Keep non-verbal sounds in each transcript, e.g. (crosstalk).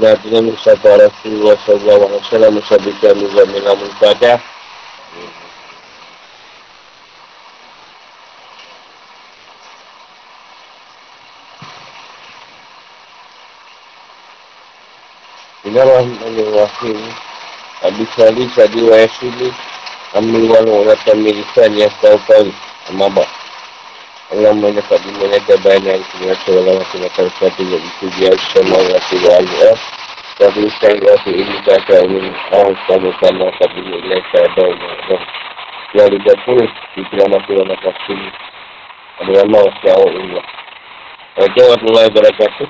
Nabi Musa Rasulullah Sallallahu Alaihi Wasallam Musabikan Musa Mina Musadah Bismillahirrahmanirrahim. Abi Salih Sadi wa Yasili Amin walau Rata Milisan Yang tahu tahu Amabak Allah mendapat di mana kebayanan Semasa Allah Semasa Satu Yang itu dia Semua Rasulullah Alaihi tapi saya rasa ini kata ini orang sama sama tapi nilai saya ada orang yang lihat pun masa dalam kasih ini ada nama ini Wajah warahmatullahi wabarakatuh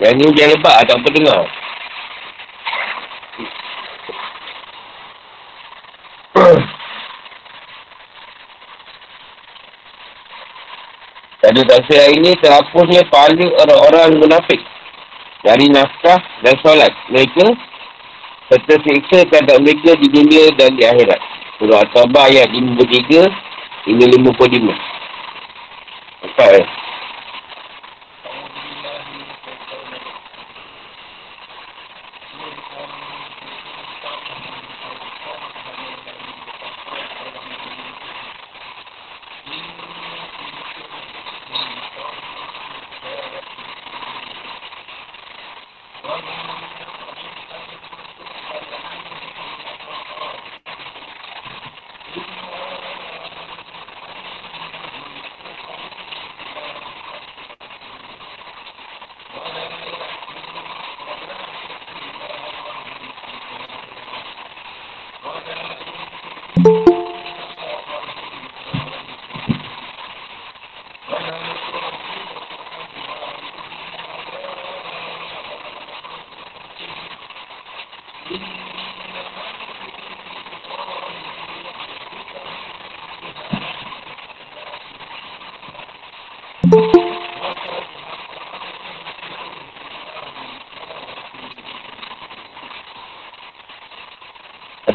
Yang ini dia lebat tak apa dengar Tadi tafsir hari ini terhapusnya paling orang-orang munafik dari nafkah dan solat mereka serta seksa terhadap mereka di dunia dan di akhirat. Surah At-Tabah ayat 53 hingga 55. Apa eh?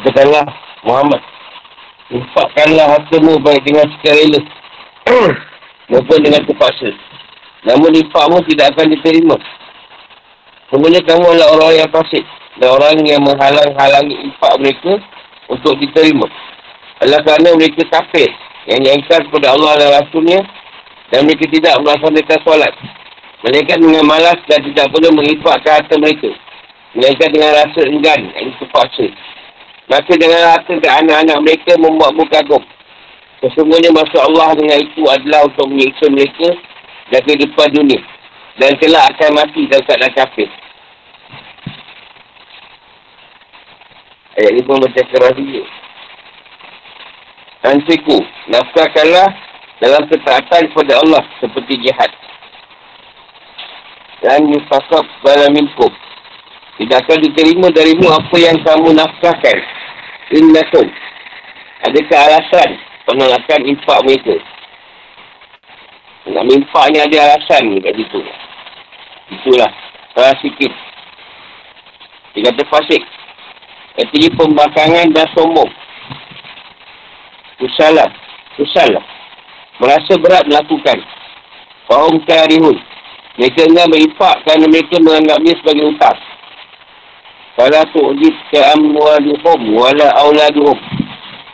Katakanlah Muhammad. Infakkanlah hartamu baik dengan sukarela (clears throat) Maupun dengan terpaksa. Namun infakmu tidak akan diterima. Sebenarnya kamu adalah orang yang fasik Dan orang yang menghalang-halangi infak mereka Untuk diterima. Adalah kerana mereka kafir Yang nyangkar kepada Allah dan Rasulnya Dan mereka tidak melaksanakan solat. Mereka dengan malas dan tidak perlu menginfakkan harta mereka. Mereka dengan rasa enggan Yang terpaksa Maka dengan harta dan anak-anak mereka membuatmu kagum. Sesungguhnya masuk Allah dengan itu adalah untuk menyiksa mereka dan kehidupan dunia. Dan telah akan mati dalam keadaan kafir. Ayat ini pun macam keras juga. Ansiku, nafkahkanlah dalam ketaatan kepada Allah seperti jihad. Dan yufakab balaminkum. Tidak akan diterima darimu apa yang kamu nafkahkan innakum. Adakah alasan penolakan impak mereka? Nak impak ni ada alasan ni kat situ. Itulah. Salah sikit. Dia kata fasik. Artinya pembangkangan dan sombong. Usalah. Usalah. Merasa berat melakukan. Fahum karihun. Mereka enggak berimpak kerana mereka menganggapnya sebagai utang. Fala tu'jib ka'amwaluhum wala awladuhum.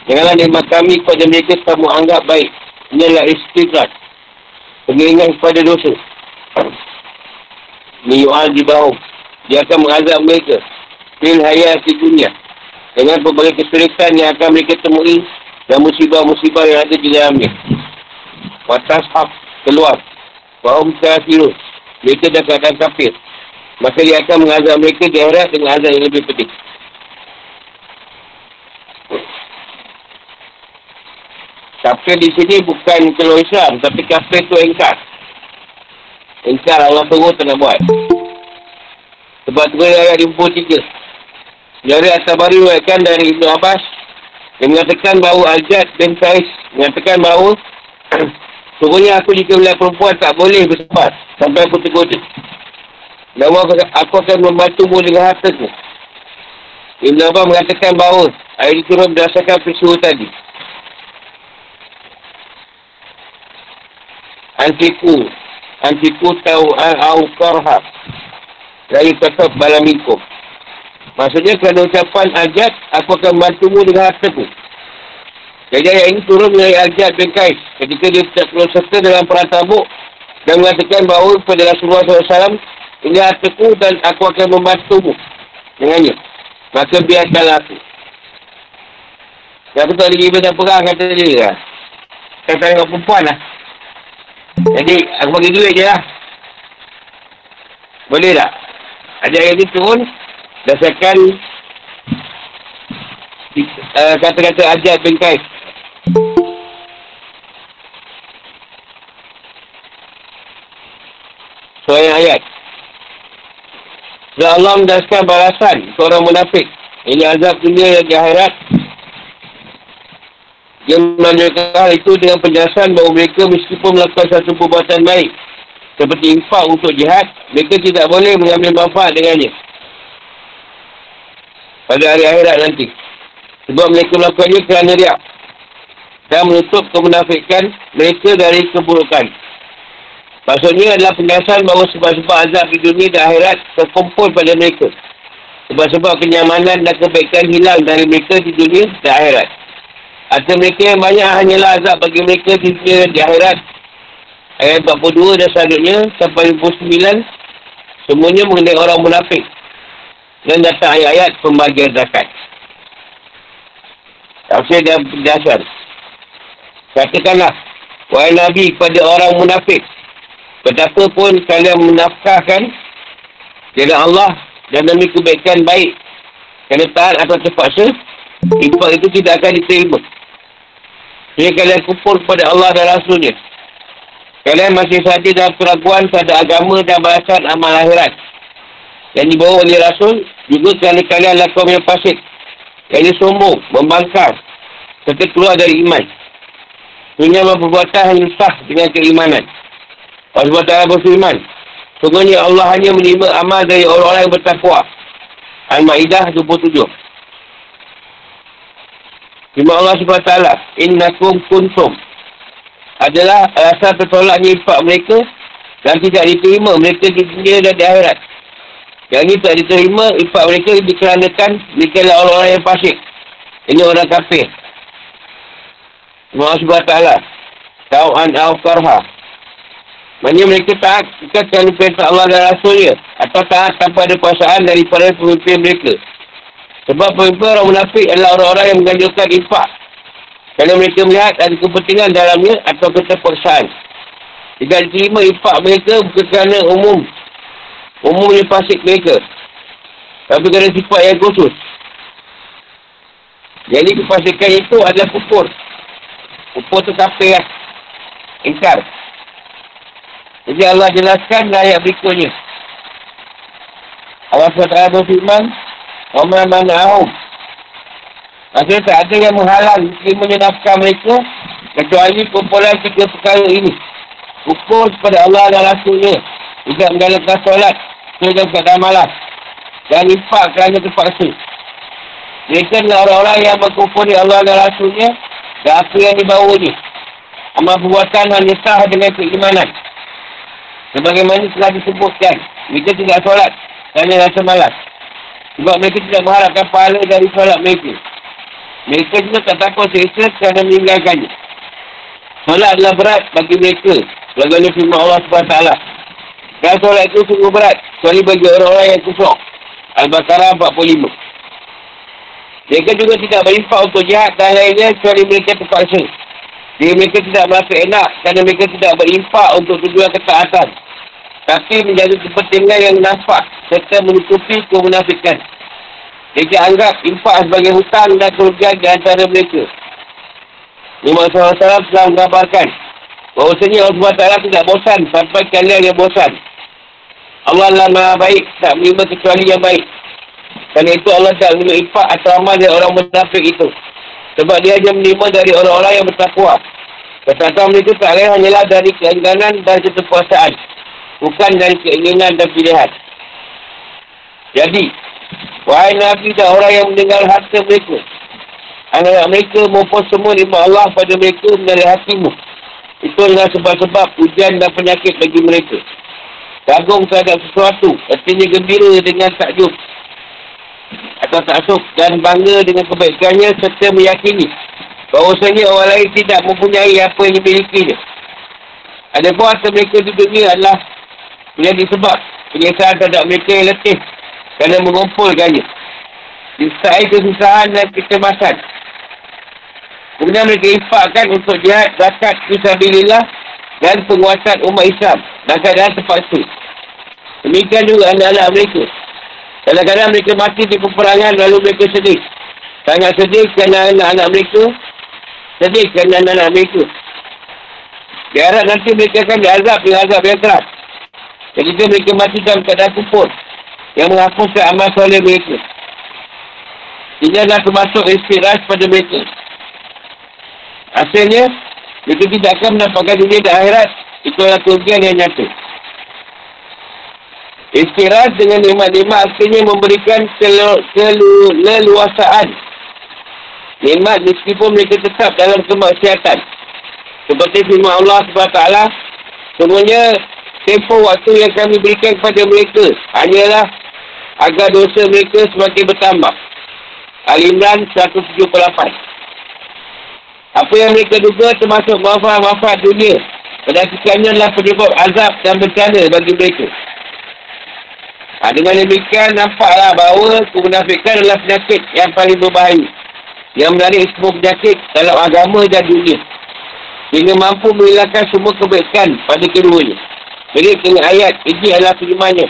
Janganlah nikmat kami kepada mereka kamu anggap baik. Ini adalah istiqrat. Pengingat kepada dosa. Miyu'al di bawah. Dia akan mengazab mereka. Fil hayati dunia. Dengan berbagai kesulitan yang akan mereka temui. Dan musibah-musibah yang ada di dalamnya. Watas hak keluar. Fahum kafirun. Mereka dah keadaan kafir. Maka dia akan mengazab mereka di akhirat dengan azab yang lebih pedih. Kafir di sini bukan keluar Islam, tapi kafir tu engkar. Engkar Allah turun tak nak buat. Sebab tu ayat 53. Dari At-Tabari kan dari Ibn Abbas, dia mengatakan bahawa Al-Jad bin Qais mengatakan bahawa (clears throat) Sungguhnya aku jika melihat perempuan tak boleh bersempat sampai aku tegur dia. Dan aku akan membantumu dengan harta tu. Ibn Abbas mengatakan bahawa air itu turun berdasarkan peristiwa tadi. Antiku. antiku tahu au karha. Dari tetap balamikum. Maksudnya kalau ucapan ajat, aku akan bantumu dengan hartaku. Jadi ayat ini turun dari ajat bin Kais. Ketika dia tak perlu serta dalam perang tabuk dan mengatakan bahawa kepada Rasulullah SAW, ini hartaku dan aku akan membantumu dengannya. Maka biarkanlah aku. Tapi tak lagi ibadah perang kata dia lah. Kata dengan perempuan lah. Jadi aku bagi duit je lah. Boleh tak? Ada ayat ni turun. Dasarkan uh, kata-kata ajat bin Kais. Soalan ayat. Dan Allah mendaskan balasan seorang munafik. Ini azab dunia yang akhirat. Dia menanyakan hal itu dengan penjelasan bahawa mereka meskipun melakukan satu perbuatan baik. Seperti infak untuk jihad, mereka tidak boleh mengambil manfaat dengannya. Pada hari akhirat nanti. Sebab mereka melakukannya kerana dia. Dan menutup kemunafikan mereka dari keburukan. Maksudnya adalah penjelasan bahawa sebab-sebab azab di dunia dan akhirat terkumpul pada mereka. Sebab-sebab kenyamanan dan kebaikan hilang dari mereka di dunia dan akhirat. Atau mereka yang banyak hanyalah azab bagi mereka di dunia dan akhirat. Ayat 42 dan selanjutnya sampai 49 semuanya mengenai orang munafik. Dan datang ayat-ayat pembagian zakat. Tafsir dan penjelasan. Katakanlah, wahai Nabi kepada orang munafik, Betapapun kalian menafkahkan jalan Allah dan demi kebaikan baik kerana taat atau terpaksa, infak itu tidak akan diterima. Jadi kalian kufur kepada Allah dan Rasulnya. Kalian masih saja dalam keraguan pada agama dan balasan amal akhirat. Yang dibawa oleh Rasul juga kerana kalian lakukan yang pasik. Yang sombong, membangkar, serta keluar dari iman. Punya perbuatan yang sah dengan keimanan. Allah SWT berfirman, Sungguhnya Allah hanya menerima amal dari orang-orang yang bertakwa. Al-Ma'idah 27. Firman Allah SWT, Innakum kuntum. Adalah rasa tertolaknya infak mereka dan tidak diterima mereka di dunia dan di akhirat. Yang ini tak diterima infak mereka dikerandakan mereka adalah orang-orang yang fasik. Ini orang kafir. Firman Allah SWT, Tau'an al-Qarha. Maksudnya mereka taat bukan kerana perintah Allah dan Rasulnya. Atau taat tanpa ada perasaan daripada pemimpin mereka. Sebab pemimpin orang munafik adalah orang-orang yang menganjurkan infak. Kerana mereka melihat ada kepentingan dalamnya atau keterpaksaan. Jika diterima infak mereka bukan kerana umum. Umumnya pasik mereka. Tapi kerana sifat yang khusus. Jadi kepasikan itu adalah kupur. Kupur tu kafir lah. Ingkar. Jadi Allah jelaskan ayat berikutnya. Allah SWT berfirman, Oma mana'um. Maksudnya tak ada yang menghalang terimanya nafkah mereka kecuali kumpulan tiga perkara ini. Ukur kepada Allah dan Rasulnya. Tidak menjalankan solat. Tidak keadaan malas. Dan infak kerana terpaksa. Mereka adalah orang-orang yang berkumpul Allah dan Rasulnya dan apa yang dibawanya. Amal perbuatan hanya sah dengan keimanan. Sebagaimana telah disebutkan, mereka tidak solat kerana rasa malas. Sebab mereka tidak mengharapkan pahala dari solat mereka. Mereka juga tak takut seksa kerana meninggalkannya. Solat adalah berat bagi mereka. Bagaimana firman Allah SWT. Dan solat itu sungguh berat. Kecuali bagi orang-orang yang kufur. Al-Baqarah 45. Mereka juga tidak berinfak untuk jahat dan lainnya kecuali mereka terpaksa. Jadi mereka tidak merasa enak kerana mereka tidak berimpak untuk tujuan ketaatan. Tapi menjadi kepentingan yang nafas serta menutupi kemunafikan. Mereka anggap impak sebagai hutang dan kerugian di antara mereka. Imam SAW telah menggambarkan bahawasanya Allah SWT tidak bosan sampai kalian yang bosan. Allah adalah maha baik, tak menerima kecuali yang baik. Kerana itu Allah tak menerima impak atau amal dari orang munafik itu. Sebab dia hanya menerima dari orang-orang yang bertakwa. Ketakuan mereka tak lain hanyalah dari keengganan dan keterpuasaan. Bukan dari keinginan dan pilihan. Jadi, wahai Nabi dan orang yang mendengar harta mereka. Anak-anak mereka maupun semua lima Allah pada mereka dari hatimu. Itu adalah sebab-sebab ujian dan penyakit bagi mereka. Kagum terhadap sesuatu. Artinya gembira dengan takjub. Atau taksub. Dan bangga dengan kebaikannya serta meyakini. Bahawasanya orang lain tidak mempunyai apa yang dimilikinya. Ada pun asal mereka di dunia adalah menjadi sebab penyesalan terhadap mereka yang letih kerana mengumpulkannya. Disertai kesusahan dan kecemasan. Kemudian mereka infakkan untuk jihad, zakat, kisabilillah dan penguasaan umat Islam dan keadaan terpaksa. Demikian juga anak-anak mereka. Kadang-kadang mereka mati di peperangan lalu mereka sedih. Sangat sedih kerana anak-anak mereka. Sedih kerana anak-anak mereka. Harap nanti mereka akan diazab dengan azab yang keras. Jadi mereka mati dalam keadaan kupur. Yang menghapuskan amal soleh mereka. Ini adalah termasuk inspirasi pada mereka. Hasilnya, mereka tidak akan mendapatkan dunia dan akhirat. Itu adalah kerugian yang nyata. Istirahat dengan nikmat-nikmat akhirnya memberikan keleluasaan. Nikmat meskipun mereka tetap dalam kemaksiatan. Seperti firman Allah SWT, semuanya tempoh waktu yang kami berikan kepada mereka hanyalah agar dosa mereka semakin bertambah. Al-Imran 178 Apa yang mereka duga termasuk manfaat-manfaat dunia. Berdasarkannya adalah penyebab azab dan bencana bagi mereka. Ha, dengan demikian nampaklah bahawa kemunafikan adalah penyakit yang paling berbahaya. Yang menarik semua penyakit dalam agama dan dunia. Sehingga mampu menghilangkan semua kebaikan pada keduanya. Jadi dengan ayat, ini adalah firmannya.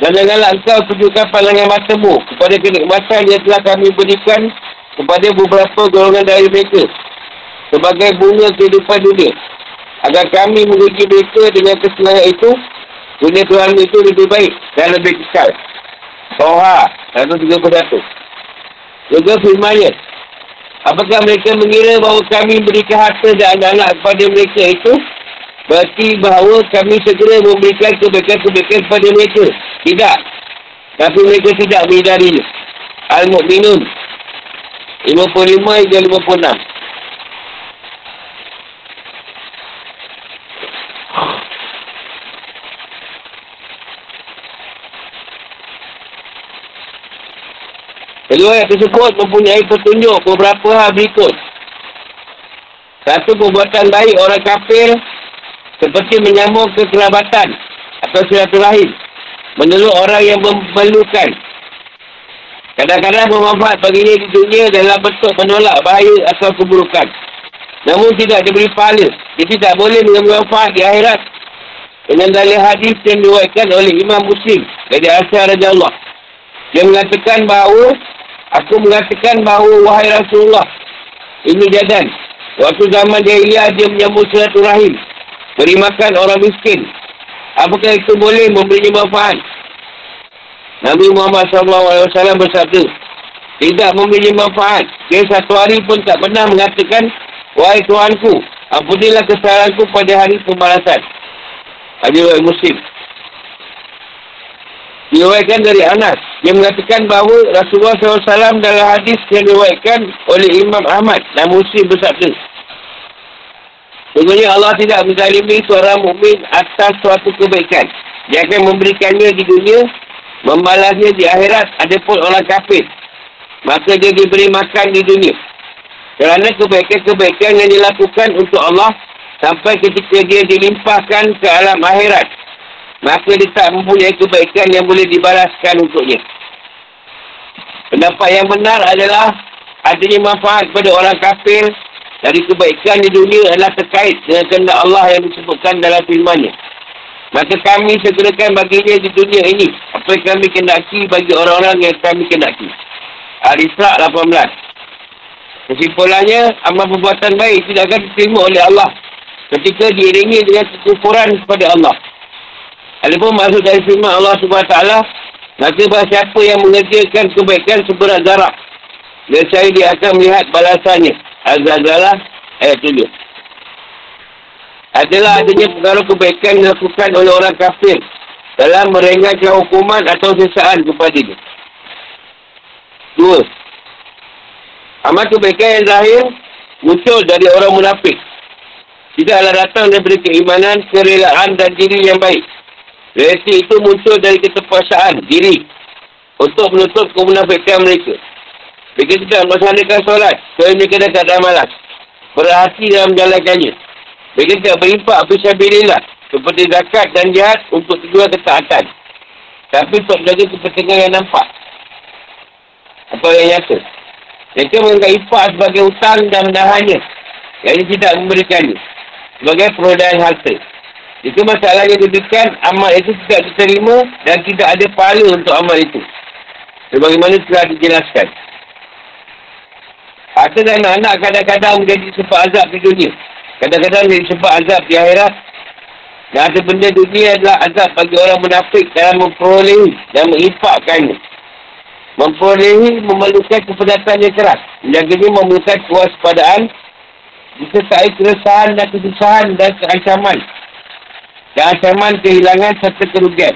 Dan janganlah engkau tunjukkan pandangan matamu kepada kenikmatan yang telah kami berikan kepada beberapa golongan dari mereka. Sebagai bunga kehidupan dunia. Agar kami menguji mereka dengan kesenangan itu Dunia Tuhan itu lebih baik dan lebih kekal. Toha, 131. Juga firmanya. Apakah mereka mengira bahawa kami berikan harta dan anak-anak kepada mereka itu? Berarti bahawa kami segera memberikan kebaikan-kebaikan kepada mereka. Tidak. Tapi mereka tidak menyadarinya. Al-Mu'minun 55 hingga 56. Kedua ayat tersebut mempunyai petunjuk beberapa hal berikut. Satu perbuatan baik orang kafir seperti menyambung kekerabatan atau silaturahim. Menurut orang yang memerlukan. Kadang-kadang bermanfaat bagi dia di dunia dalam bentuk menolak bahaya atau keburukan. Namun tidak diberi pahala. Jadi tak boleh mengambil manfaat di akhirat. Dengan dalil hadis yang diwakilkan oleh Imam Muslim dari Asyar Raja Allah. Dia mengatakan bahawa Aku mengatakan bahawa wahai Rasulullah Ini jadan. Waktu zaman jahiliah dia menyambut rahim Beri makan orang miskin. Apakah itu boleh memberinya manfaat? Nabi Muhammad SAW bersabda Tidak memberinya manfaat. Dia satu hari pun tak pernah mengatakan Wahai Tuhanku Ampunilah kesalahanku pada hari pembalasan Hadir Muslim Diriwayatkan dari Anas. Dia mengatakan bahawa Rasulullah SAW dalam hadis yang diriwayatkan oleh Imam Ahmad dan Muslim bersabda. Sebenarnya Allah tidak menzalimi seorang mukmin atas suatu kebaikan. Dia akan memberikannya di dunia, membalasnya di akhirat, ada pun orang kafir. Maka dia diberi makan di dunia. Kerana kebaikan-kebaikan yang dilakukan untuk Allah sampai ketika dia dilimpahkan ke alam akhirat maka dia tak mempunyai kebaikan yang boleh dibalaskan untuknya. Pendapat yang benar adalah adanya manfaat kepada orang kafir dari kebaikan di dunia adalah terkait dengan kehendak Allah yang disebutkan dalam firman-Nya. Maka kami segerakan baginya di dunia ini apa yang kami kendaki bagi orang-orang yang kami kendaki. Al-Isra' 18 Kesimpulannya, amal perbuatan baik tidak akan diterima oleh Allah ketika diiringi dengan kekufuran kepada Allah. Adapun maksud dari firman Allah SWT, maka bahawa siapa yang mengerjakan kebaikan seberat zarah, saya dia akan melihat balasannya. Az-Zazalah ayat 7. Adalah adanya pengaruh kebaikan dilakukan oleh orang kafir dalam meringankan hukuman atau sesaan kepada dia. Dua. Amal kebaikan yang zahir muncul dari orang munafik. Tidaklah datang daripada keimanan, kerelaan dan diri yang baik. Realiti itu muncul dari keterpuasaan diri untuk menutup kemunafikan mereka. Mereka tidak melaksanakan solat kerana mereka dah tak ada malas. Berhati dalam menjalankannya. Mereka tidak berimpak fisabilillah seperti zakat dan jihad untuk tujuan ketaatan. Tapi untuk menjaga kepentingan yang nampak. Apa yang nyata. Mereka menganggap impak sebagai hutang dan menahannya. Yang tidak memberikannya. Sebagai perodaan harta. Itu masalahnya demikian, amal itu tidak diterima dan tidak ada pahala untuk amal itu. Sebagaimana telah dijelaskan. Harta dan anak-anak kadang-kadang menjadi sebab azab di dunia. Kadang-kadang menjadi sebab azab di akhirat. Dan ada benda dunia adalah azab bagi orang munafik dalam memperolehi dan mengimpakkannya. Memperolehi memerlukan kepenatan yang keras. Menjaganya memerlukan kewaspadaan disertai keresahan dan kesusahan dan keancaman. Dan ancaman kehilangan serta kerugian.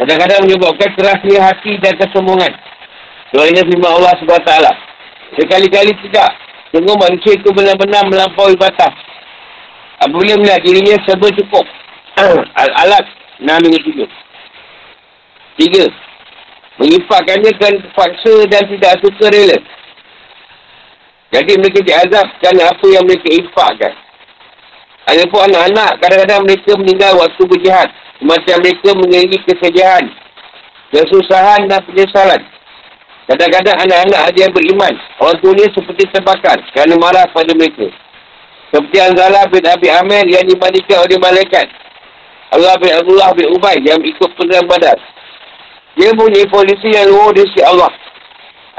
Kadang-kadang menyebabkan kerasnya hati dan kesombongan. Soalnya firman Allah SWT. Sekali-kali tidak. Sungguh manusia itu benar-benar melampaui batas. Apabila melihat dirinya serba cukup. (clears throat) Enam dengan tiga. Tiga. Mengimpakkannya kan terpaksa dan tidak suka rela. Jadi mereka diazab kerana apa yang mereka impakkan. Ada pun anak-anak, kadang-kadang mereka meninggal waktu berjihad. Macam mereka mengiringi kesedihan, kesusahan dan penyesalan. Kadang-kadang anak-anak ada yang beriman. Orang tuanya seperti terbakar kerana marah pada mereka. Seperti Anzalah bin Abi Amir yang dimandikan oleh malaikat. Allah bin Abdullah bin Ubay yang ikut perang badan. Dia punya polisi yang luar di sisi Allah.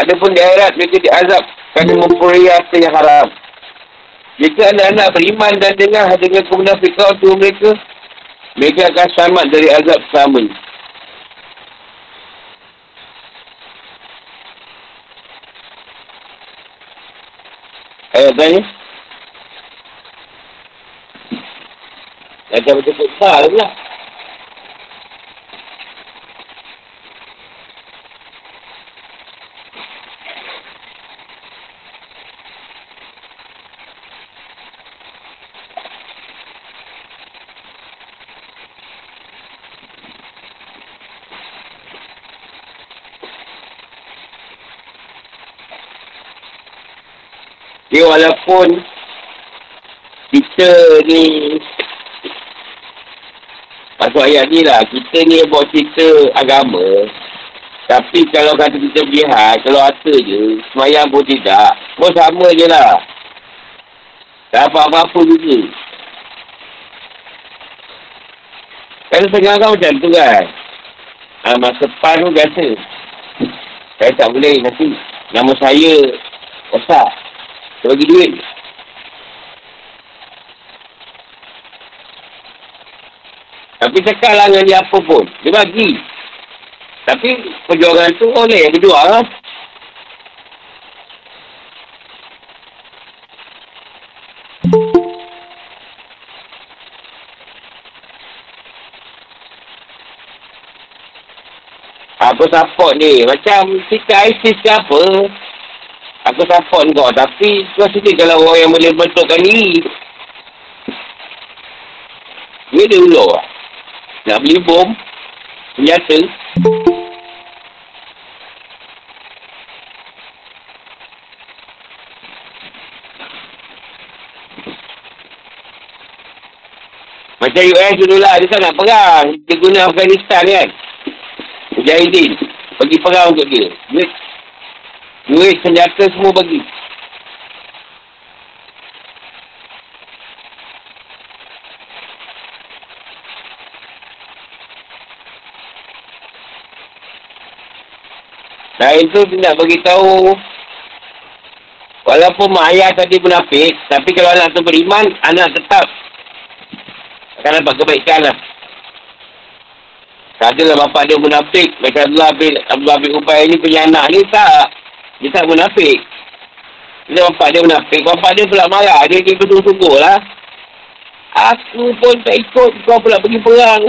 Adapun di akhirat mereka diazab kerana memperoleh harta yang haram. Jika anak-anak beriman dan dengar dengan kemunafikan untuk mereka, mereka akan selamat dari azab selama ini. Ayat tanya. Betul-betul besar pula. Dia walaupun kita ni Masuk ayat ni lah, kita ni buat cerita agama Tapi kalau kata kita lihat, kalau harta je Semayang pun tidak. Pun sama je lah. Tak apa-apa juga. Kan setengah kau macam tu kan ha, Masa depan tu biasa. Saya tak boleh nanti Nama saya Besar dia bagi duit. Tapi cakap lah dengan dia apa pun. Dia bagi. Tapi perjuangan tu oleh yang berjuang lah. Apa support ni? Macam kita ISIS ke apa? Aku support kau tapi kau sedih kalau orang yang boleh bentukkan diri. Dia dia ulur lah. Nak beli bom. Senjata. Macam US dulu lah. Dia nak perang. Dia guna Afghanistan kan. Mujahidin. Pergi perang untuk dia. Dia Duit, senjata semua bagi. Nah itu tidak beritahu Walaupun mak ayah tadi munafik Tapi kalau anak tu beriman Anak tetap Akan dapat kebaikan lah Tak adalah bapak dia munafik Macam Abdullah bin, Abdullah bin Ubay ni punya anak ni tak dia tak munafik. Dia bapak dia munafik. Bapak dia pula marah. Dia dia betul-betul lah. Aku pun tak ikut. Kau pula pergi perang.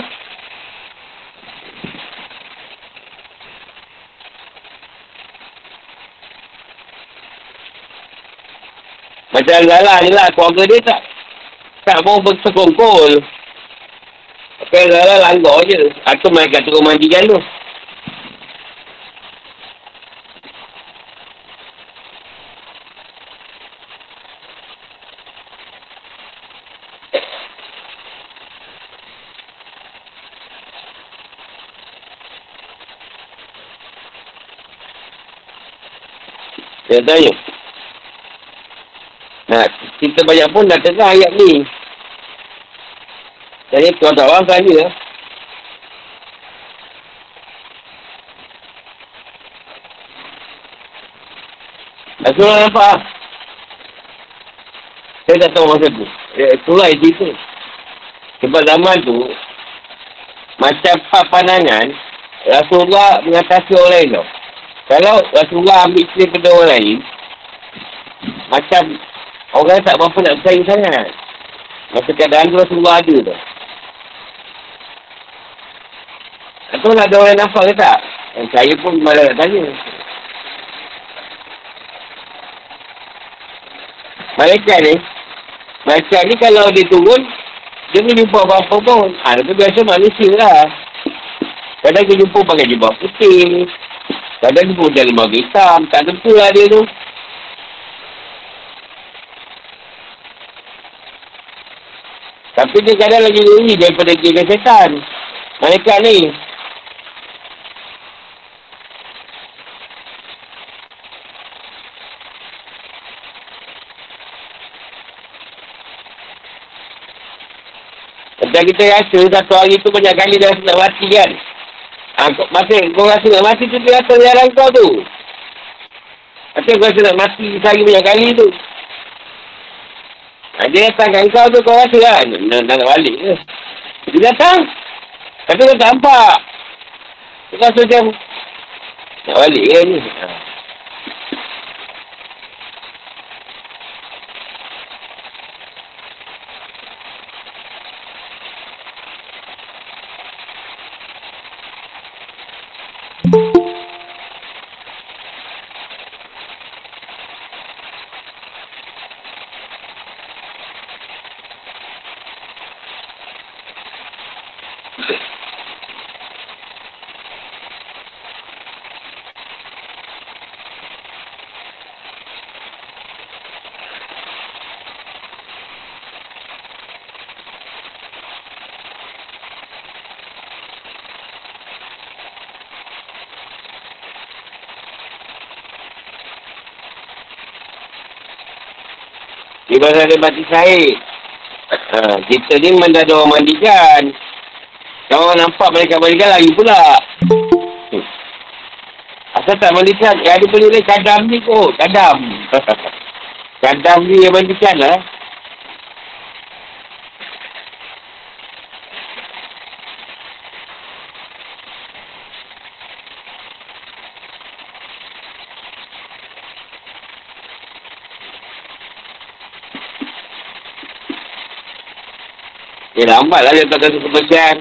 Macam Lala ni lah. Keluarga dia tak. Tak mau bersekongkol. Pakai lah langgar je. Atau mereka turun mandi jalur. Saya tanya. Nah, kita banyak pun dah tengah ayat ni. Jadi tuan tak faham saja. Rasulullah nampak Saya tak tahu masa tu. Eh, itulah itu. Sebab zaman tu, macam pandangan, Rasulullah mengatasi orang lain tau. Kalau Rasulullah ambil isteri pada orang lain, macam orang tak berapa nak bersaing sangat. Masa keadaan tu Rasulullah ada tu. Atau nak ada orang nampak ke tak? Dan saya pun malah nak tanya. Malaikat ni, Malaikat ni kalau dia turun, dia ni jumpa apa-apa pun. Ha, itu biasa manusia lah. Kadang dia jumpa pakai jubah putih. Kadang dia pun jalan bagi hitam. Tak tentu lah dia tu. Tapi dia kadang lagi ngeri daripada kira setan. Malaikat ni. Macam kita rasa satu hari tu banyak kali dah nak mati kan. Ha, masa kau rasa nak mati tu dia rasa jalan kau tu. Macam kau rasa nak mati sehari banyak kali tu. Ha, dia datang kat kau tu kau rasa kan. Nak, nak, nak balik ke. Dia datang. Tapi kau tak nampak. Kau rasa macam. Nak balik ke ni. Ha. Dia pasal dia mati sahih. Ha, kita ni mana ada orang mandikan. Kalau orang nampak mereka mandikan lagi pula. Hmm. Asal tak mandikan. Yang ada ni kadam ni kot. Kadam. (laughs) kadam ni yang mandikan lah. Eh lambat lah dia kasi kebersihan.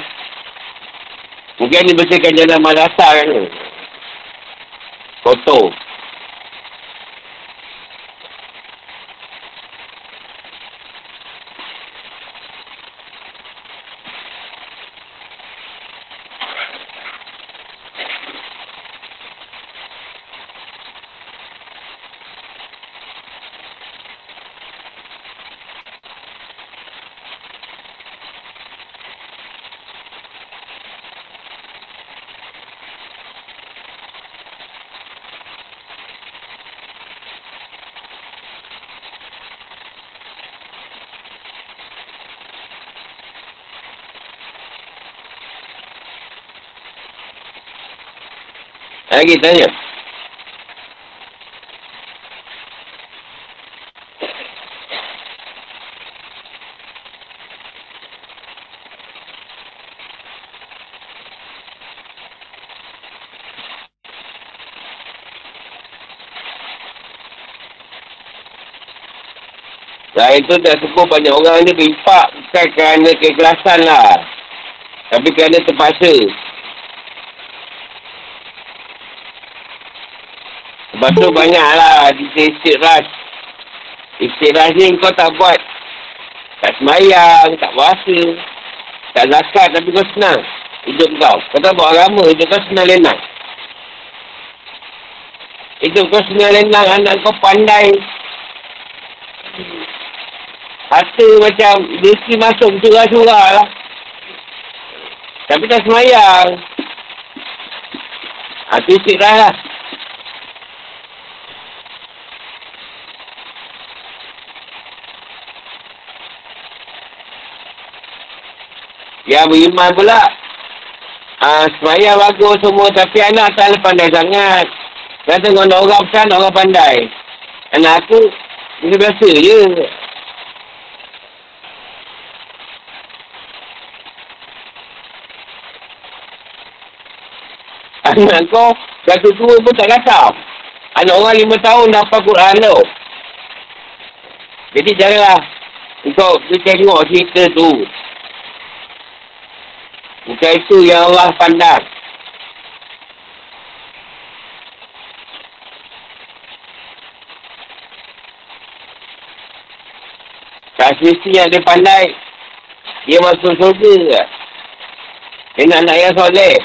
Mungkin dia bersihkan jalan madrasah kan. Kotor. Lagi tanya. Nah itu dah cukup banyak orang ni berimpak bukan kerana keikhlasan lah. Tapi kerana terpaksa. Lepas tu banyaklah di istirahat. Istirahat ni kau tak buat. Tak semayang, tak puasa. Tak zakat tapi kau senang. Hidup kau. Kau tak buat agama, hidup kau senang lenang. Hidup kau senang lenang, anak kau pandai. Harta macam rezeki masuk curah-curah lah. Tapi tak semayang. Ha, tu istirahat lah. Yang beriman pula. Ah, semayang bagus semua. Tapi anak tak pandai sangat. Kan tengok orang pesan, orang pandai. Anak aku, ini biasa je. Anak kau, satu tua pun tak kata. Anak orang lima tahun dapat Quran tu. Jadi janganlah kau tengok cerita tu. Bukan itu yang Allah pandang. Tak yang dia pandai. Dia masuk surga. Dia nak anak yang soleh.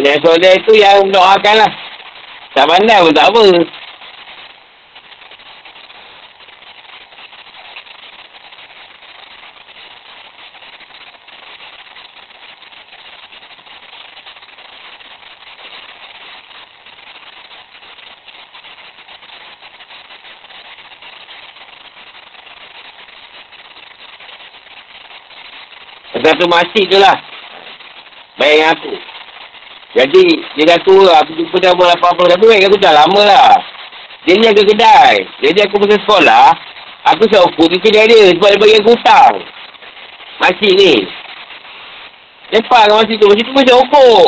Yang soleh tu yang doakan lah. Tak pandai pun tak apa. Satu masjid tu lah. Bayang aku. Jadi, dia dah tua. Aku jumpa dah buat apa-apa. Tapi bayang aku dah lama lah. Dia ni jaga kedai. Jadi aku pergi sekolah. Aku ukur ke kedai dia. Sebab dia bagi aku hutang. Masjid ni. Lepas ke masjid tu. Masjid tu macam ukur.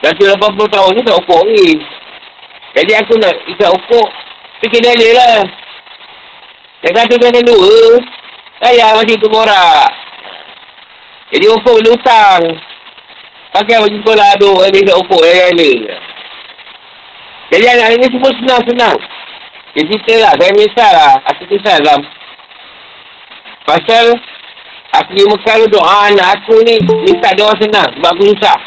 Dah tu 80 tahun ni tak ukur ni. Jadi aku nak ikat ukur. Pergi kedai dia lah. Dia kata kena dua. Saya masih tu borak. Jadi ukur boleh hutang. Pakai baju sekolah aduk. Dia kat ukur. Dia kata. Jadi anak ini semua senang-senang. Dia cerita lah. Saya misal lah. Aku kisah dalam. Pasal. Aku di Mekah tu doa anak aku ni. Minta doa senang. Sebab aku susah.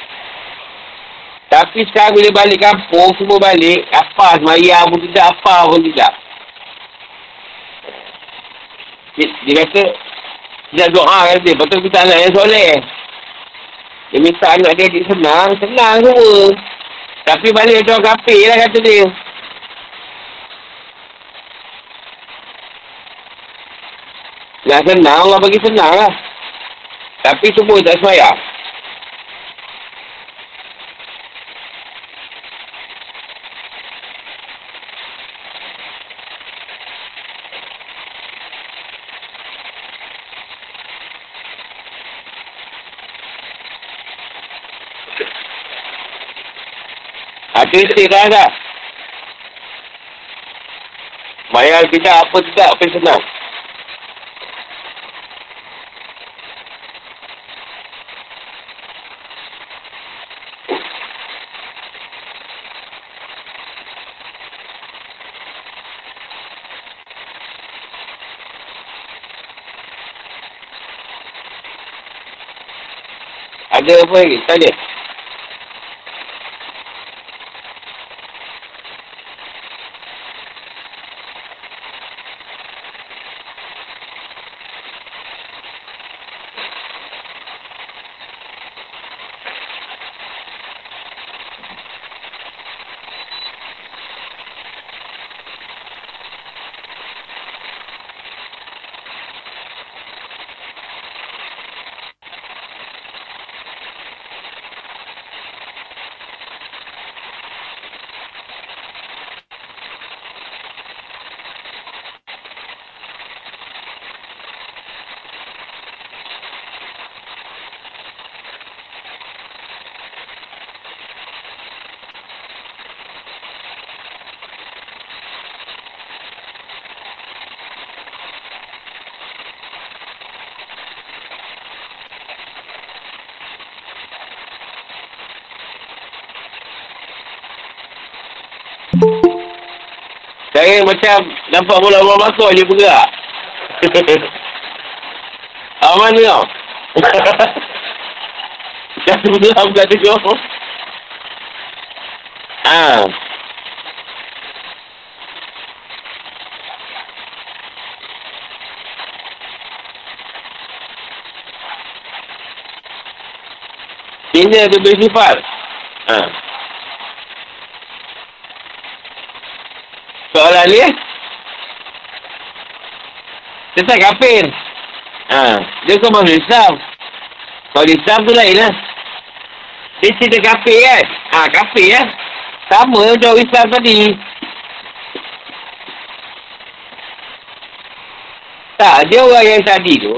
Tapi sekarang bila balik kampung. Semua balik. Apa semayang pun tidak. Apa pun tidak. Dia, dia kata. Dia doa kan dia. Betul kita anak yang soleh. Dia minta anak dia adik senang. Senang semua. Tapi balik dia orang kapir lah kata dia. Nak senang, Allah bagi senang lah. Tapi semua tak semayang. Istirahat tak? Bayar tidak apa tidak apa senang. Ada apa lagi? Tanya. Ni macam nampak bola-bola masuk je bergerak. (laughs) ah, mana kau? Dah bergerak bukan tu kau. Ah. Ini ada bersifat. Ha. Soalan ni eh? Tentang kafir. Ha. Dia kau masuk Islam. Kalau Islam tu lain lah. Dia cerita kafir kan? Ha, kafir kan? Sama macam Islam tadi. Tak, dia orang yang tadi tu.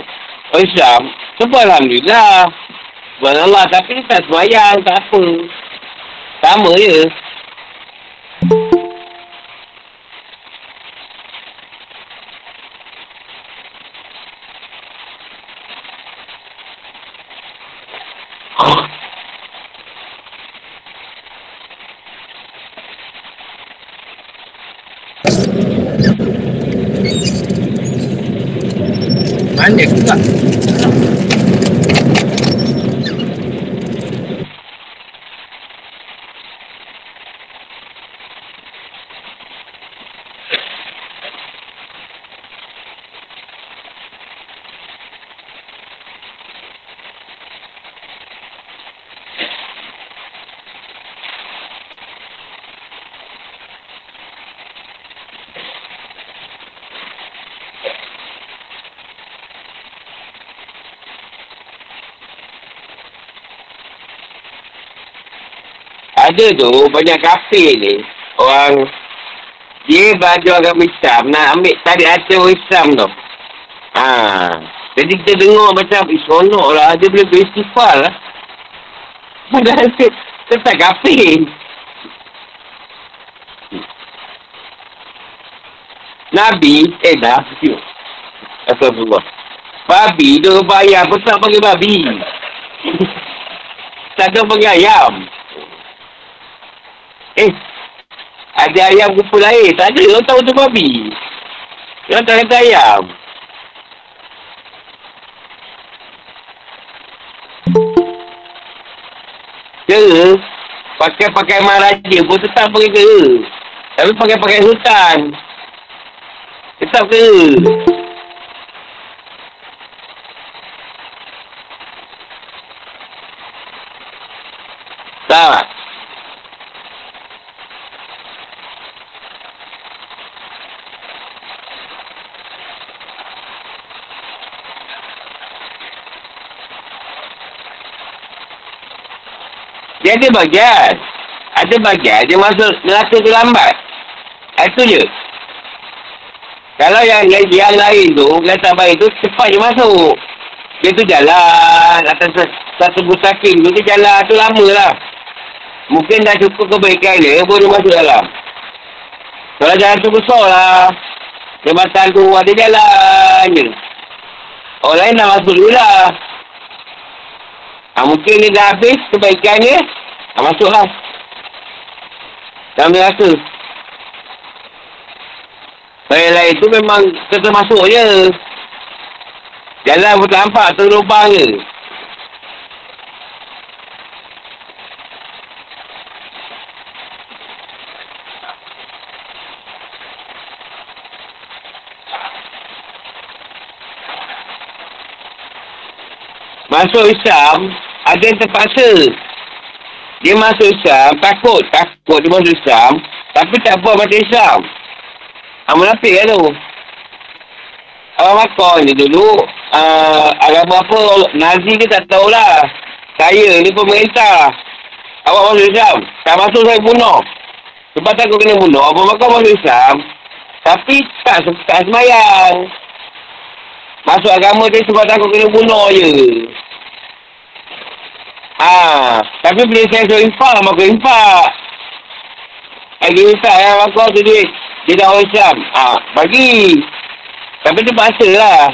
Orang Islam. Sebab Alhamdulillah. Buat Allah. Tapi dia tak semayang. Tak apa. Sama je. Mana pula? Ada tu banyak kafir ni. Orang dia baju agama Islam nak ambil tarik hati orang Islam tu. Ha. Jadi kita dengar macam eh sonok lah. Dia boleh beristighfar lah. Padahal tetap kafir. Nabi, eh dah. Astagfirullah. Babi dia bayar, apa tak panggil babi? (laughs) tak ada panggil ayam. Eh, ada ayam kumpul air. Tak ada, orang tahu tu babi. Orang tak kata ayam. Kera, pakai-pakai maharaja pun tetap pakai kera. Tapi pakai-pakai hutan. Tetap kera. Tak. Dia ada bagian. Ada bagian dia masuk neraka tu lambat. Itu je. Kalau yang, yang, yang lain tu, tak baik tu, cepat je masuk. Dia tu jalan atas satu busakin tu, dia jalan tu lama lah. Mungkin dah cukup kebaikan dia, boleh masuk dalam. Kalau jalan tu besar lah. Jembatan tu ada jalan je. Orang lain dah masuk dulu lah. Ha, mungkin dia dah habis kebaikan dia. Ha, masuklah. Dalam neraka. Yang lain tu memang tetap masuk je. Jalan pun tak nampak, terlubang je. Masuk Islam, ada yang terpaksa. Dia masuk Islam, takut. Takut dia masuk Islam. Tapi tak buat macam Islam. Ha, munafik kan tu. Orang Makkah ni dulu, uh, agama apa, Nazi ke tak tahulah. Saya ni pemerintah. Awak masuk Islam. Tak masuk saya bunuh. Sebab takut kena bunuh, Orang Makkah masuk Islam. Tapi tak, tak semayang. Masuk agama dia sebab takut kena bunuh je. Ha, tapi bila saya suruh infak, maka infak. Lagi infak ya, maka tu duit. Dia dah orang Islam. Ha, bagi. Tapi tu paksa lah.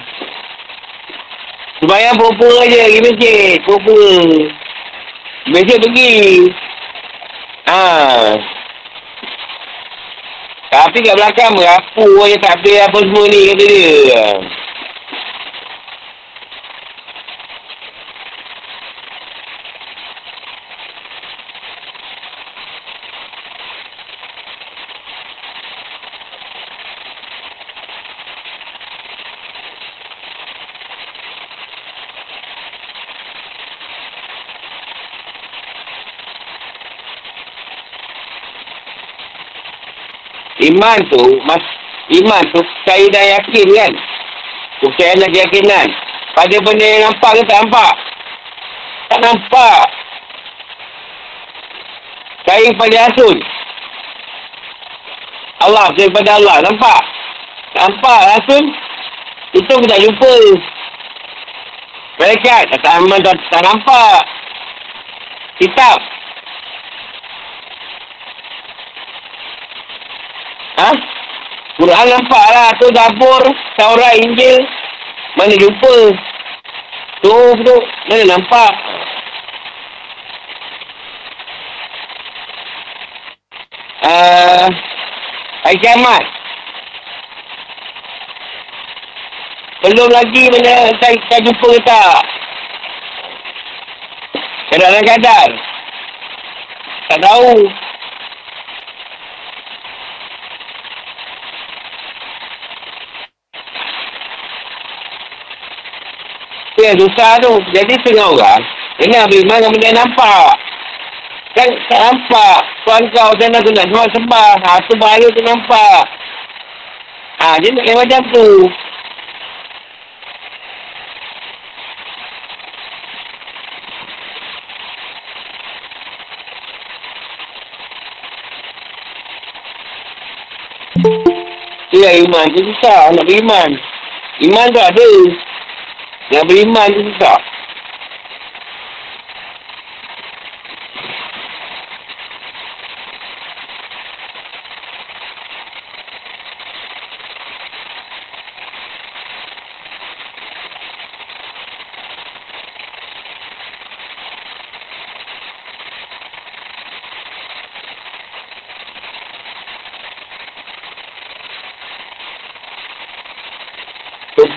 Sebayang pura-pura je pergi masjid. Pura-pura. Masjid pergi. Ha. Tapi kat belakang merapu je tak habis apa semua ni kata dia. Iman tu, mas, iman tu percaya dan yakin kan? Percaya dan keyakinan. Pada benda yang nampak ke tak nampak? Tak nampak. Percaya pada Rasul. Allah, percaya pada Allah. Nampak? Nampak Rasul? Itu kita jumpa. Mereka tak, tak, tak, tak nampak. Kitab. Ha? Quran nampak lah. Tu Zabur, Taurat, Injil. Mana jumpa? Tu, tu. Mana nampak? Uh, hari kiamat. Belum lagi mana saya, saya jumpa ke tak? Kadang-kadang. Tak tahu. Itu yang susah tu. Jadi setengah orang, kena beriman dengan benda nampak. Kan tak nampak. Tuan kau sana tu nak semua sembah. Ha, tu bahaya tu nampak. Ha, dia nak macam tu. Ya, iman tu susah nak beriman. Iman tu ada. Yang beriman tu susah.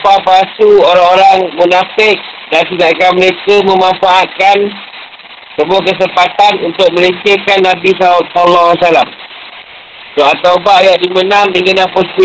Sumpah palsu orang-orang munafik dan tindakan mereka memanfaatkan sebuah kesempatan untuk melecehkan Nabi SAW. Surah Taubah ayat 56 hingga 69.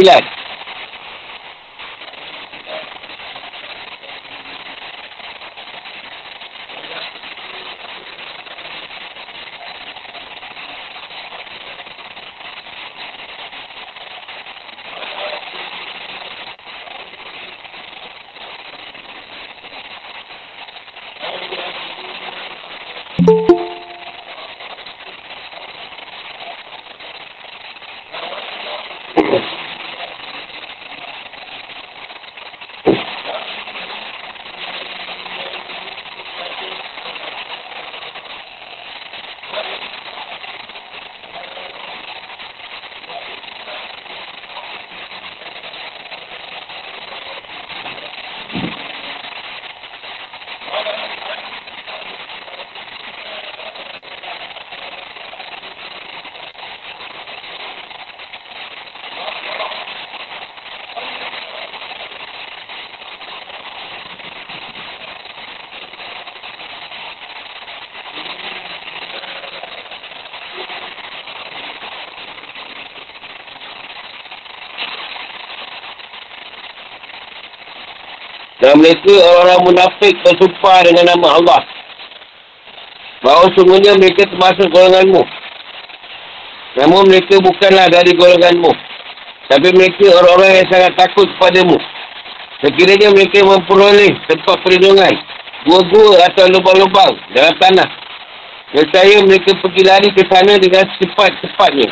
Dan mereka orang-orang munafik bersumpah dengan nama Allah. Bahawa sungguhnya mereka termasuk golonganmu. Namun mereka bukanlah dari golonganmu. Tapi mereka orang-orang yang sangat takut kepadamu. Sekiranya mereka memperoleh tempat perlindungan. Gua-gua atau lubang-lubang dalam tanah. Saya mereka pergi lari ke sana dengan cepat-cepatnya.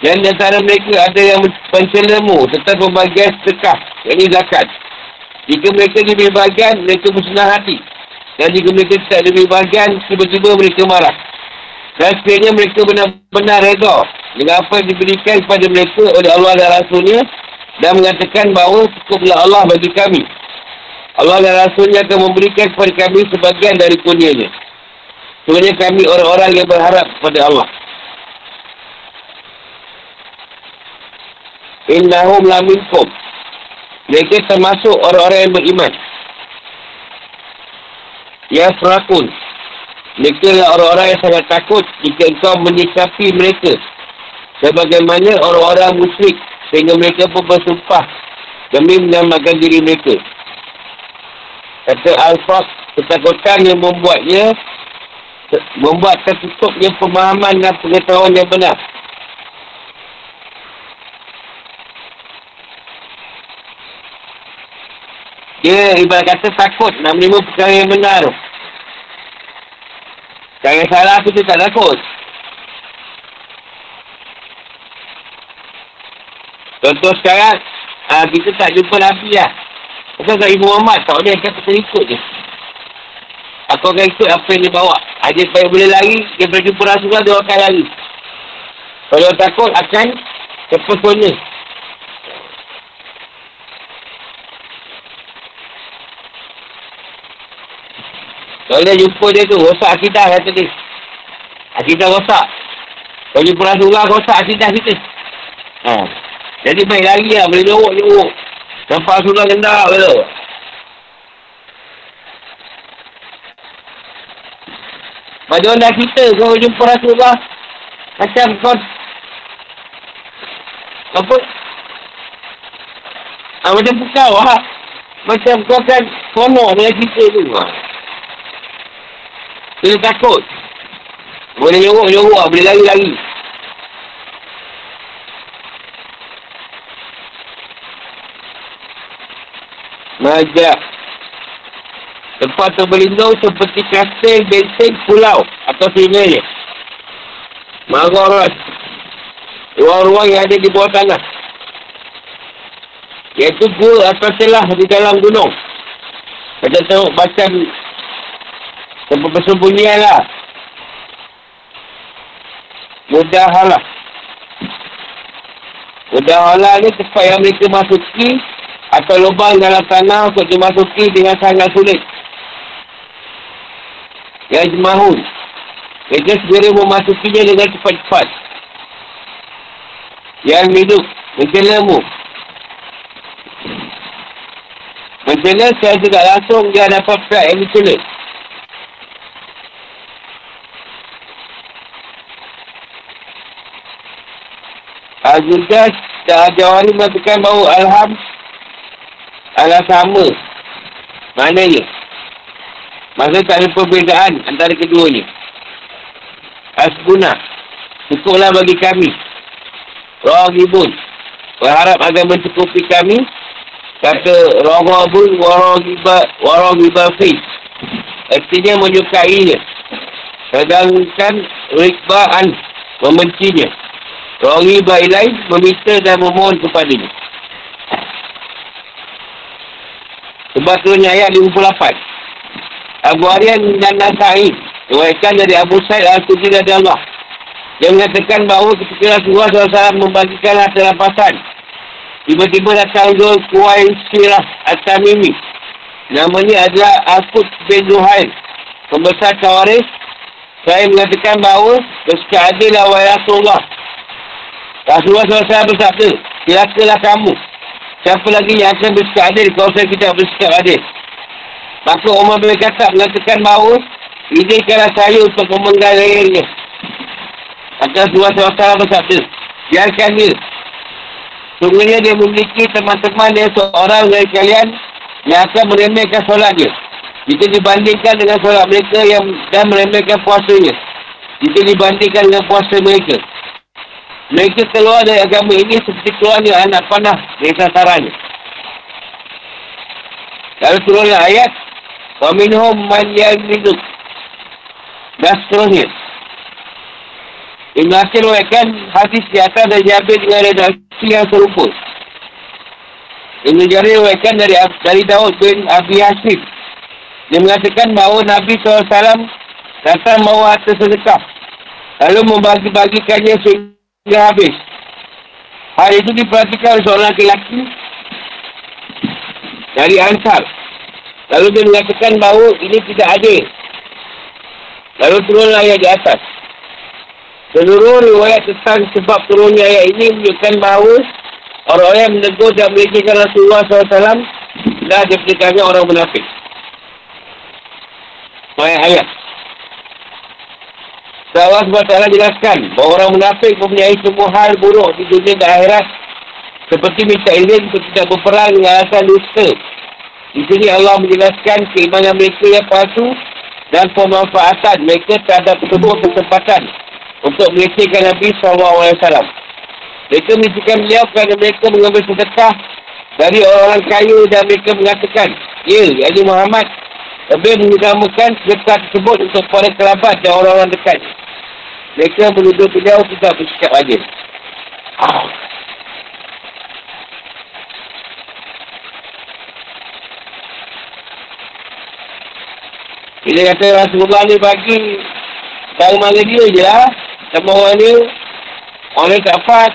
Dan di antara mereka ada yang mencelamu serta pembagian sedekah. Ini zakat. Jika mereka diberi bahagian, mereka bersenang hati. Dan jika mereka tidak diberi bahagian, tiba-tiba mereka marah. Dan sekiranya mereka benar-benar reda dengan apa yang diberikan kepada mereka oleh Allah dan Rasulnya dan mengatakan bahawa cukuplah Allah bagi kami. Allah dan Rasulnya akan memberikan kepada kami sebagian dari kurnianya. Sebenarnya kami orang-orang yang berharap kepada Allah. Innahum laminkum. Mereka termasuk orang-orang yang beriman. Ya Frakun. Mereka adalah orang-orang yang sangat takut jika engkau menyikapi mereka. Sebagaimana orang-orang musyrik sehingga mereka pun bersumpah demi menyelamatkan diri mereka. Kata Al-Faq, ketakutan yang membuatnya membuat tertutupnya pemahaman dan pengetahuan yang benar. Dia ibarat kata takut nak menerima perkara yang benar. Perkara yang salah tu dia tak takut. Contoh sekarang, aa, ah, kita tak jumpa Nabi lah. Bukan kat Ibu Muhammad, tak boleh kita ikut je. Aku akan ikut apa yang dia bawa. Ha, dia supaya boleh lari, dia boleh jumpa Rasulullah, dia akan lari. Kalau takut, akan terpesona. Kalau dia jumpa dia tu, rosak akidah kata dia. Akidah rosak. Kalau jumpa Rasulullah, rosak akidah kita. Ha. Jadi baik lagi lah, boleh jorok-jorok. Nampak Rasulullah gendak kata. Bagi orang kita, kalau jumpa Rasulullah, macam kau apa? Ha, macam pukau ha? Macam kau kan kono dengan kita tu. Ha. Kena takut. Boleh nyorok-nyorok, boleh lari-lari. Majak. Tempat tu berlindung seperti kastil, benteng, pulau atau singa Margaret. Ruang-ruang yang ada di bawah tanah. Iaitu gua atau celah di dalam gunung. Kita tengok macam Tempat persembunyian lah. Mudah halah. Mudah halah ni tempat yang mereka masuki atau lubang dalam tanah untuk dimasuki dengan sangat sulit. Yang jemahun. Mereka segera memasukinya dengan cepat-cepat. Yang hidup. Lemu. Mencela saya juga langsung dia dapat pihak yang mencela. Al-Judas dan Al-Jawari mengatakan bahawa Alham adalah sama. Maknanya, masa tak ada perbezaan antara keduanya. Asbuna, cukuplah bagi kami. Rahibun, berharap agar mencukupi kami. Kata Rahibun, Warahibafi. Artinya menyukainya. Sedangkan Rikba'an membencinya. Rongi bailai meminta dan memohon kepadanya. Sebab turunnya ayat 58. Abu Aryan dan Nasai Diwaikan dari Abu Said Al-Qudri dari Allah. Dia mengatakan bahawa ketika Rasulullah SAW membagikan hasil rampasan. Tiba-tiba datang Zul Kuwai Sirah At-Tamimi. Namanya adalah Al-Qud bin Zuhair. Pembesar Kawaris. Saya mengatakan bahawa bersikap adil lah Rasulullah. Rasulullah SAW bersabda, silakanlah kamu. Siapa lagi yang akan bersikap adil kalau saya tidak bersikap adil? Maka Umar bin Khattab mengatakan bahawa izinkanlah saya untuk memenggal lehernya. Maka Rasulullah SAW bersabda, biarkan dia. Sungguhnya dia memiliki teman-teman yang seorang dari kalian yang akan meremehkan solat dia. Jika dibandingkan dengan solat mereka yang dan meremehkan puasanya. Jika dibandingkan dengan puasa mereka. Mereka keluar dari agama ini seperti keluarnya anak panah dari sasarannya. Kalau turunlah ayat, وَمِنْهُمْ مَنْ يَلْمِدُكْ Dan seterusnya. Ibn Akhir ruaikan hadis di atas dan Jabir dengan redaksi yang serupa. Ibn Jari ruaikan dari, dari Daud bin Abi Hasib. Dia mengatakan bahawa Nabi SAW datang bawa harta sedekah. Lalu membagi-bagikannya sehingga Dah habis. Hal itu diperhatikan oleh seorang lelaki dari Ansar. Lalu dia mengatakan bahawa ini tidak adil. Lalu turunlah ayat di atas. Seluruh riwayat tentang sebab turunnya ayat ini menunjukkan bahawa Orang-orang yang menegur dan melecehkan Rasulullah SAW dah diperdekatkan orang munafik. Ayat ayat. So, Allah SWT jelaskan bahawa orang munafik mempunyai semua hal buruk di dunia dan akhirat seperti minta izin untuk tidak berperang dengan alasan dusta. Di sini Allah menjelaskan keimanan mereka yang palsu dan pemanfaatan mereka terhadap sebuah kesempatan untuk melecehkan Nabi SAW. Mereka melecehkan beliau kerana mereka mengambil sedekah dari orang-orang kaya dan mereka mengatakan, Ya, Ali Muhammad lebih mengutamakan sedekah tersebut untuk para kerabat dan orang-orang dekat. Mereka menuduh beliau tidak bersikap adil. Bila kata Rasulullah ni bagi Dari mana dia je lah. Sama orang ni Orang ni tak fat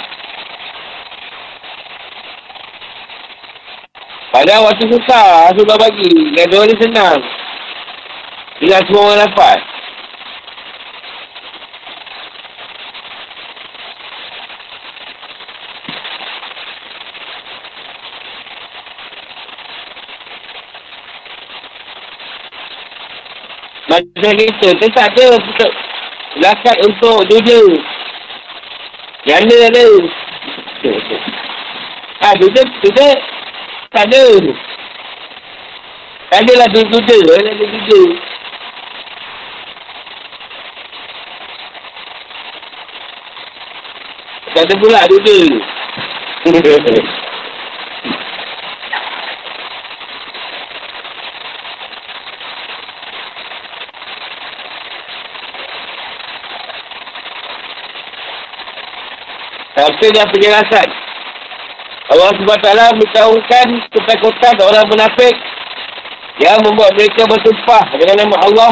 Padahal waktu susah Rasulullah bagi. Dan dia ni senang Bila semua orang dapat Macam kita tak ada untuk lakat untuk duja. Jana ada. Ha, duja, duja. Tak ada. Tak ada lah. Tak ada duja. Ada pula duja. Sampai dah penjelasan. Allah SWT beritahukan ketakutan orang munafik yang membuat mereka bersumpah dengan nama Allah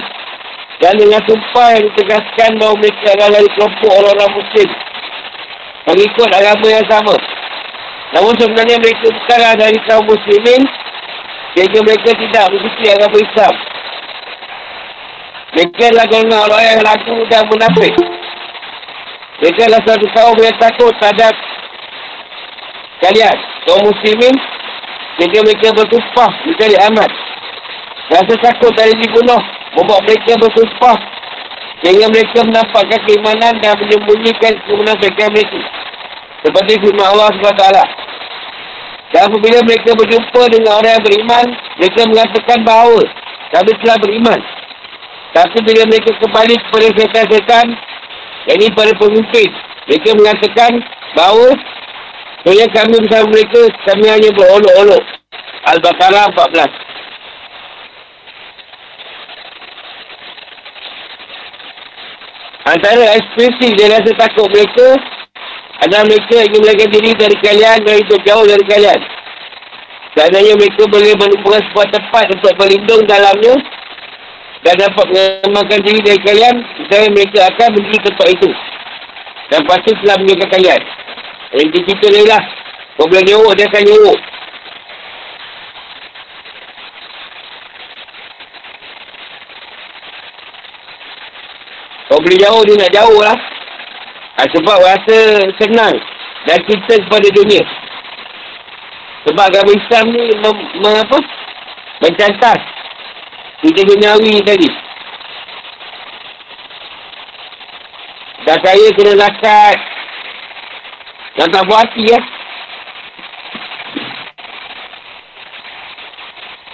dan dengan sumpah yang ditegaskan bahawa mereka adalah dari kelompok orang-orang muslim mengikut agama yang sama. Namun sebenarnya mereka bukanlah dari kaum muslimin sehingga mereka tidak mengikuti agama Islam. Mereka adalah golongan orang yang laku dan munafik. Mereka adalah satu kaum yang takut terhadap kalian. Kaum muslimin, sehingga mereka bersumpah mencari amat. Rasa takut dari dibunuh, membuat mereka bersumpah sehingga mereka menampakkan keimanan dan menyembunyikan kemunafikan mereka. Seperti firman Allah SWT. Dan apabila mereka berjumpa dengan orang yang beriman, mereka mengatakan bahawa kami telah beriman. Tapi bila mereka kembali kepada setan-setan, ini para pemimpin. Mereka mengatakan bahawa sebenarnya kami bersama mereka, kami hanya berolok-olok. Al-Baqarah 14. Antara ekspresi dia rasa takut mereka adalah mereka ingin melarikan diri dari kalian dan hidup jauh dari kalian. Seandainya mereka boleh menemukan sebuah tempat untuk berlindung dalamnya dan dapat mengamalkan diri dari kalian, saya mereka akan menuju tempat itu. Dan pasti telah menunjukkan kalian. Yang di situ ni lah. Kau boleh dia akan nyuruk. Kau boleh jauh, dia nak jauh lah. Ha, sebab rasa senang dan cinta kepada dunia. Sebab agama Islam ni mem, mem, apa? mencantas kita duniawi tadi. Dah saya kena lakat. Dan tak buat hati ya.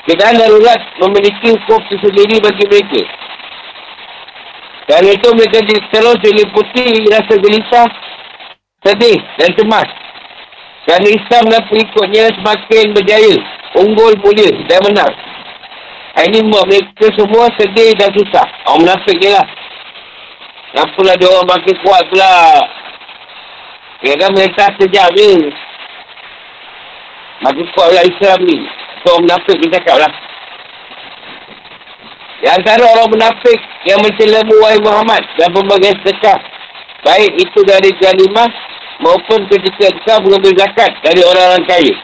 Keadaan darurat memiliki hukum tersendiri bagi mereka. Dan itu mereka terus diliputi rasa gelisah, sedih dan cemas. Dan Islam dan pengikutnya semakin berjaya, unggul, mulia dan menang. Ini membuat mereka semua sedih dan susah. Orang munafik je lah. Kenapa lah dia orang makin kuat pula? Dia kan mereka sejak je. Makin kuat pula Islam ni. So orang munafik dia cakap lah. Di antara orang munafik yang mencela wahai Muhammad dan pembagian sedekah. Baik itu dari kalimah maupun ketika kau mengambil zakat dari orang-orang kaya.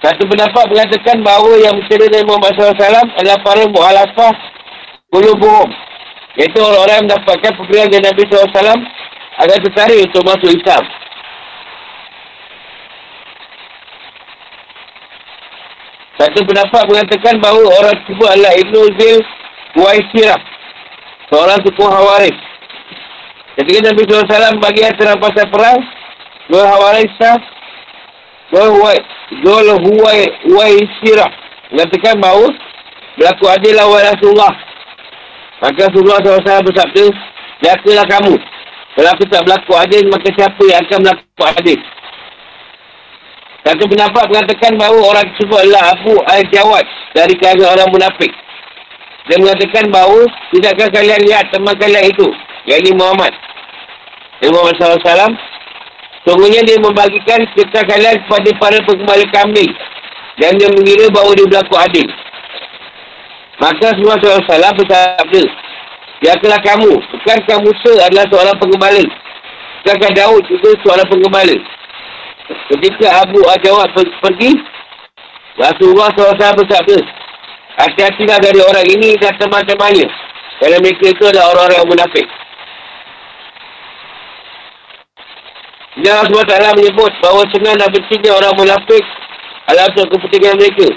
Satu pendapat mengatakan bahawa yang mencela Nabi Muhammad SAW adalah para mu'alafah kulubuhum. Iaitu orang-orang yang mendapatkan pemberian dari Nabi SAW agar tertarik untuk masuk Islam. Satu pendapat mengatakan bahawa orang tersebut adalah Ibn Zil Waisirah. Seorang suku Hawaris. Ketika Nabi SAW bagi acara pasal perang, Zul Hawarisah, Zul Waisirah. Mengatakan bahawa berlaku adil lawan Rasulullah. Maka Rasulullah SAW bersabda, Jakalah kamu. Kalau aku tak berlaku adil, maka siapa yang akan berlaku adil? Satu pendapat mengatakan bahawa orang tersebut adalah Abu Al-Jawad dari kalangan orang munafik. Dia mengatakan bahawa tidakkah kalian lihat teman kalian itu, yakni Muhammad. Nabi Muhammad SAW, sungguhnya dia membagikan cerita kalian kepada para pengembali kambing dan dia mengira bahawa dia berlaku adil. Maka semua SAW bersabda, Biarkanlah kamu, bukankah Musa adalah seorang pengembala? Bukankah Daud juga seorang pengembala? Ketika Abu Ajawad pergi, Rasulullah SAW bersabda, Hati-hatilah dari orang ini dan teman-temannya. Kerana mereka itu adalah orang-orang yang munafik. Dan Allah SWT menyebut bahawa senang dan bencinya orang munafik adalah untuk kepentingan mereka.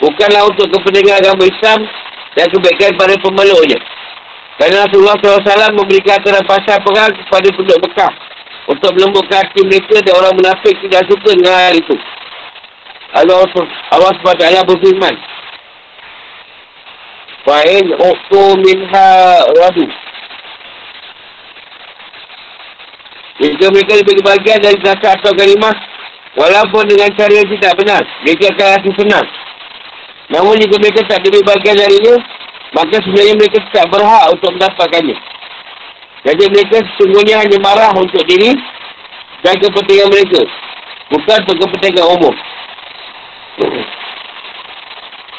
Bukanlah untuk kepentingan agama Islam dan kebaikan para pemeluknya. Kerana Rasulullah SAW memberikan aturan pasal perang kepada penduduk Mekah untuk melembutkan hati mereka dan orang munafik tidak suka dengan hal itu. Allah, Allah SWT berfirman, Fa'in uktu minha radu. Jika mereka lebih kebahagiaan dari zakat atau garimah, walaupun dengan cara yang tidak benar, mereka akan rasa senang. Namun jika mereka tak lebih bahagian darinya, maka sebenarnya mereka tak berhak untuk mendapatkannya. Jadi mereka sesungguhnya hanya marah untuk diri dan kepentingan mereka. Bukan untuk kepentingan umum.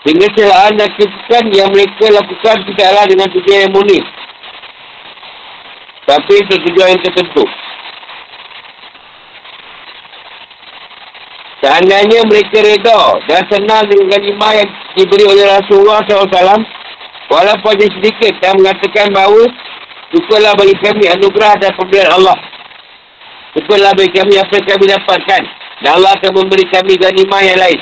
Sehingga celahan dan kesukaan yang mereka lakukan tidaklah dengan tujuan yang murni. Tapi tujuan yang tertentu. Seandainya mereka reda dan senang dengan ganimah yang diberi oleh Rasulullah SAW, walaupun dia sedikit dan mengatakan bahawa Syukurlah bagi kami anugerah dan pemberian Allah. Syukurlah bagi kami apa yang kami dapatkan. Dan Allah akan memberi kami ganimah yang lain.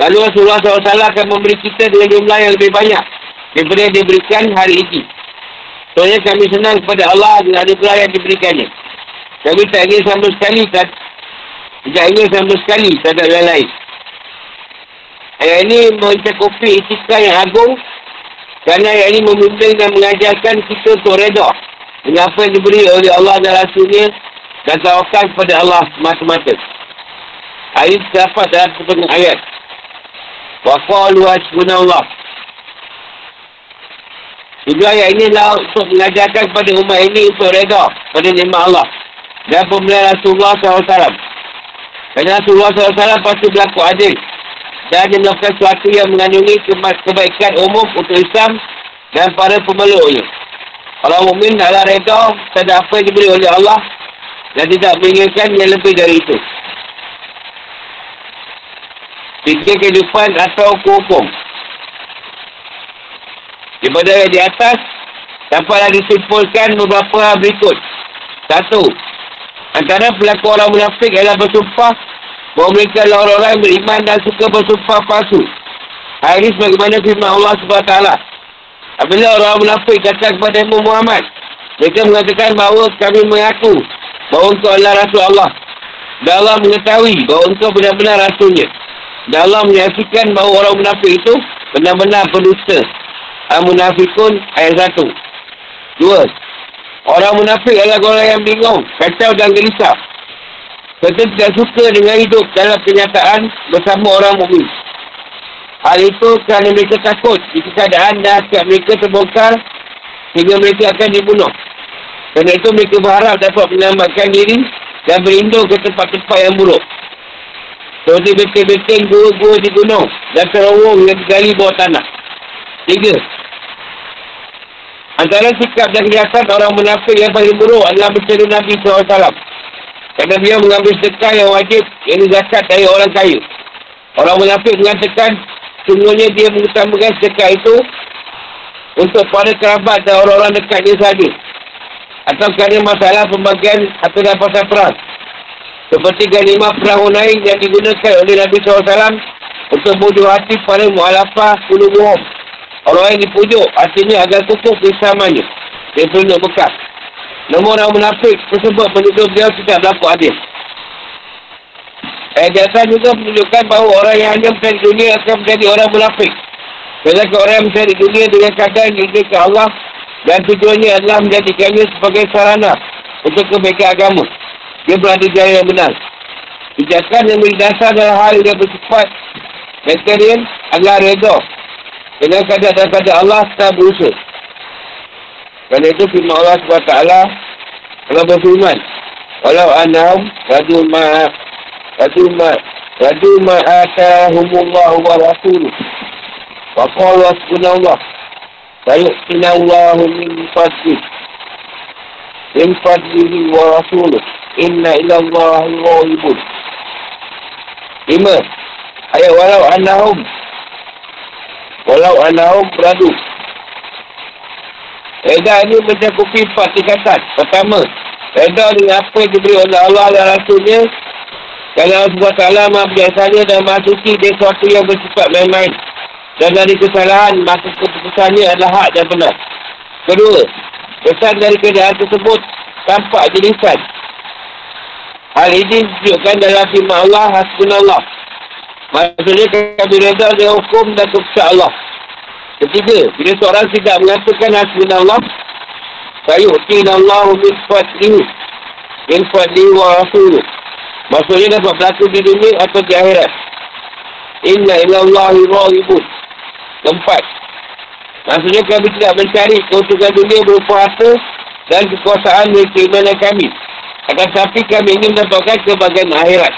Lalu Rasulullah SAW akan memberi kita dengan jumlah yang lebih banyak daripada yang diberikan hari ini. Soalnya kami senang kepada Allah dengan anugerah yang diberikannya. Kami tak ingin sama sekali tak, tidak ingin sama sekali tak ada yang lain. Ayat ini mencakupi etika yang agung kerana ayat ini membimbing dan mengajarkan kita untuk reda dengan apa yang diberi oleh Allah dan Rasulnya dan tawakal kepada Allah semata-mata. Ayat ini terdapat dalam setengah ayat. Waqalu hasbunallah. Juga ayat ini adalah untuk mengajarkan kepada umat ini untuk reda pada nikmat Allah dan pembelian Rasulullah SAW. Kerana Rasulullah SAW pasti berlaku adil dan dia melakukan sesuatu yang mengandungi kebaikan umum untuk Islam dan para pemeluknya. Orang mukmin adalah reda terhadap apa yang diberi oleh Allah dan tidak menginginkan yang lebih dari itu. Fikir kehidupan atau hukum. Daripada yang di atas, dapatlah disimpulkan beberapa berikut. Satu, antara pelaku orang munafik adalah bersumpah bahawa orang-orang yang beriman dan suka bersumpah palsu. Hal ini sebagaimana firman Allah SWT. Apabila orang munafik kata kepada Muhammad, mereka mengatakan bahawa kami mengaku bahawa engkau adalah Rasul Allah. Dan Allah mengetahui bahawa engkau benar-benar Rasulnya. Dan Allah menyaksikan bahawa orang munafik itu benar-benar pendusta. Al-Munafikun ayat 1. Dua. Orang munafik adalah orang yang bingung, kacau dan gelisah. Mereka tidak suka dengan hidup dalam kenyataan bersama orang mukmin. Hal itu kerana mereka takut jika keadaan dan hati mereka terbongkar sehingga mereka akan dibunuh. Kerana itu mereka berharap dapat menyelamatkan diri dan berlindung ke tempat-tempat yang buruk. Seperti beteng-beteng gua-gua di gunung dan terowong yang digali bawah tanah. Tiga. Antara sikap dan kegiatan orang munafik yang paling buruk adalah berceru Nabi SAW. Kerana dia mengambil sedekah yang wajib, yang zakat dari orang kaya. Orang munafik mengatakan, sungguhnya dia mengutamakan sedekah itu untuk para kerabat dan orang-orang dekatnya sahaja. Atau kerana masalah pembagian atau dalam pasal perang. Seperti ganimah perang Hunain yang digunakan oleh Nabi SAW Untuk bujuk hati pada mu'alafah kulubuhum. Orang yang dipujuk, artinya agar kukuh keislamannya. Dia tunjuk bekas. Namun orang munafik tersebut menuduh beliau tidak berlaku adil. Jasa juga menunjukkan bahawa orang yang hanya mencari dunia akan menjadi orang munafik. Sedangkan orang yang mencari dunia dengan keadaan diri ke Allah dan tujuannya adalah menjadikannya sebagai sarana untuk kebaikan agama. Dia berada di jalan yang benar. Bijakan yang berdasar dalam hal yang bersifat vegetarian adalah reda. Dengan keadaan dan keadaan Allah tak berusaha. Kerana itu firman Allah SWT Allah berfirman Walau anam radu ma radu ma radu ma atahumullahu wa rasuluh. Wa qalu hasbunallah sayu'tinallahu min fadlih min fadlihi wa rasuluh. Inna ila Allahi ghawibun lima ayat walau anahum walau anahum radu Reda ini mencakupi empat tingkatan. Pertama, reda dengan apa yang diberi oleh Allah dan Rasulnya. Kalau Allah SWT maha biasanya dan maha suci dia sesuatu yang bersifat main-main. Dan dari kesalahan, maka keputusannya adalah hak dan benar. Kedua, kesan dari keadaan tersebut tampak jelisan. Hal ini ditunjukkan dalam firman Allah, Hasbunallah. Maksudnya kami reda dengan hukum dan keputusan Allah. Ketiga, bila seorang tidak mengatakan Hasbunallah, Sayu'tinallahu min fadlihi min fadlihi wa rasuluh. Maksudnya dapat berlaku di dunia atau di akhirat. Inna ilallahi ra'ibun. Keempat. Maksudnya kami tidak mencari keuntungan dunia berupa harta dan kekuasaan dari keimanan kami. Akan tetapi kami ingin mendapatkan kebahagiaan akhirat.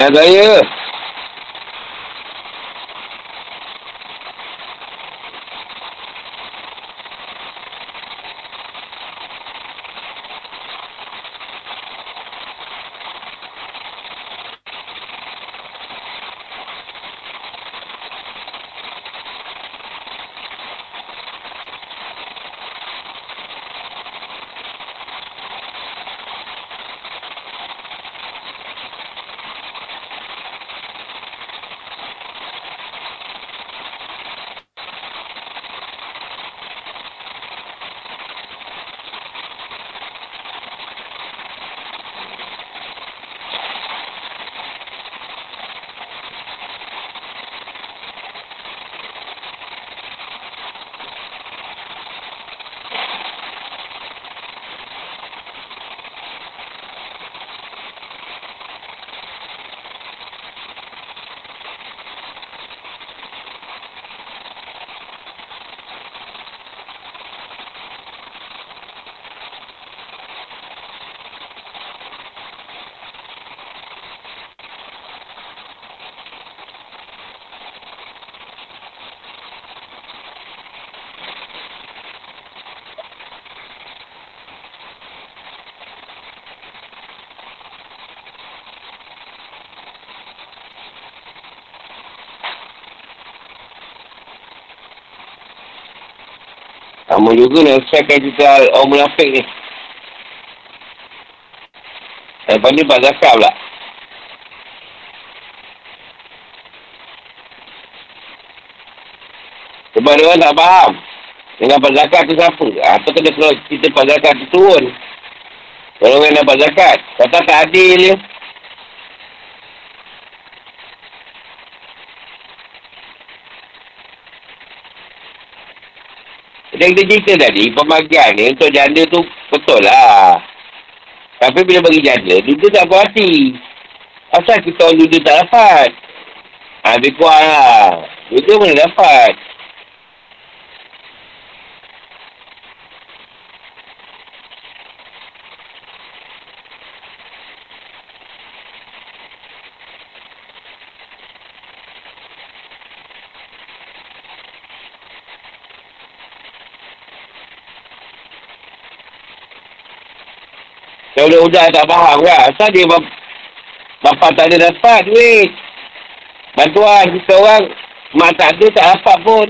Ya gaya. Lama juga nak selesaikan cerita orang munafik ni. Lepas ni Pak Zakat pula. Sebab dia orang tak faham. Dengan Pak Zakat tu siapa? Apa ah, kena kalau cerita Pak Zakat tu turun? Kalau orang dapat zakat. Kata tak adil dia. Yang kita cerita tadi, pembagian ni untuk janda tu betul lah. Tapi bila bagi janda, dia tak puas hati. Asal kita orang duda tak dapat. Ha, lebih kurang lah. Duda mana dapat. Kalau budak tak faham kan. Asal dia bap bapa tak ada dapat duit. Bantuan kita orang. Mak tak ada tak dapat pun.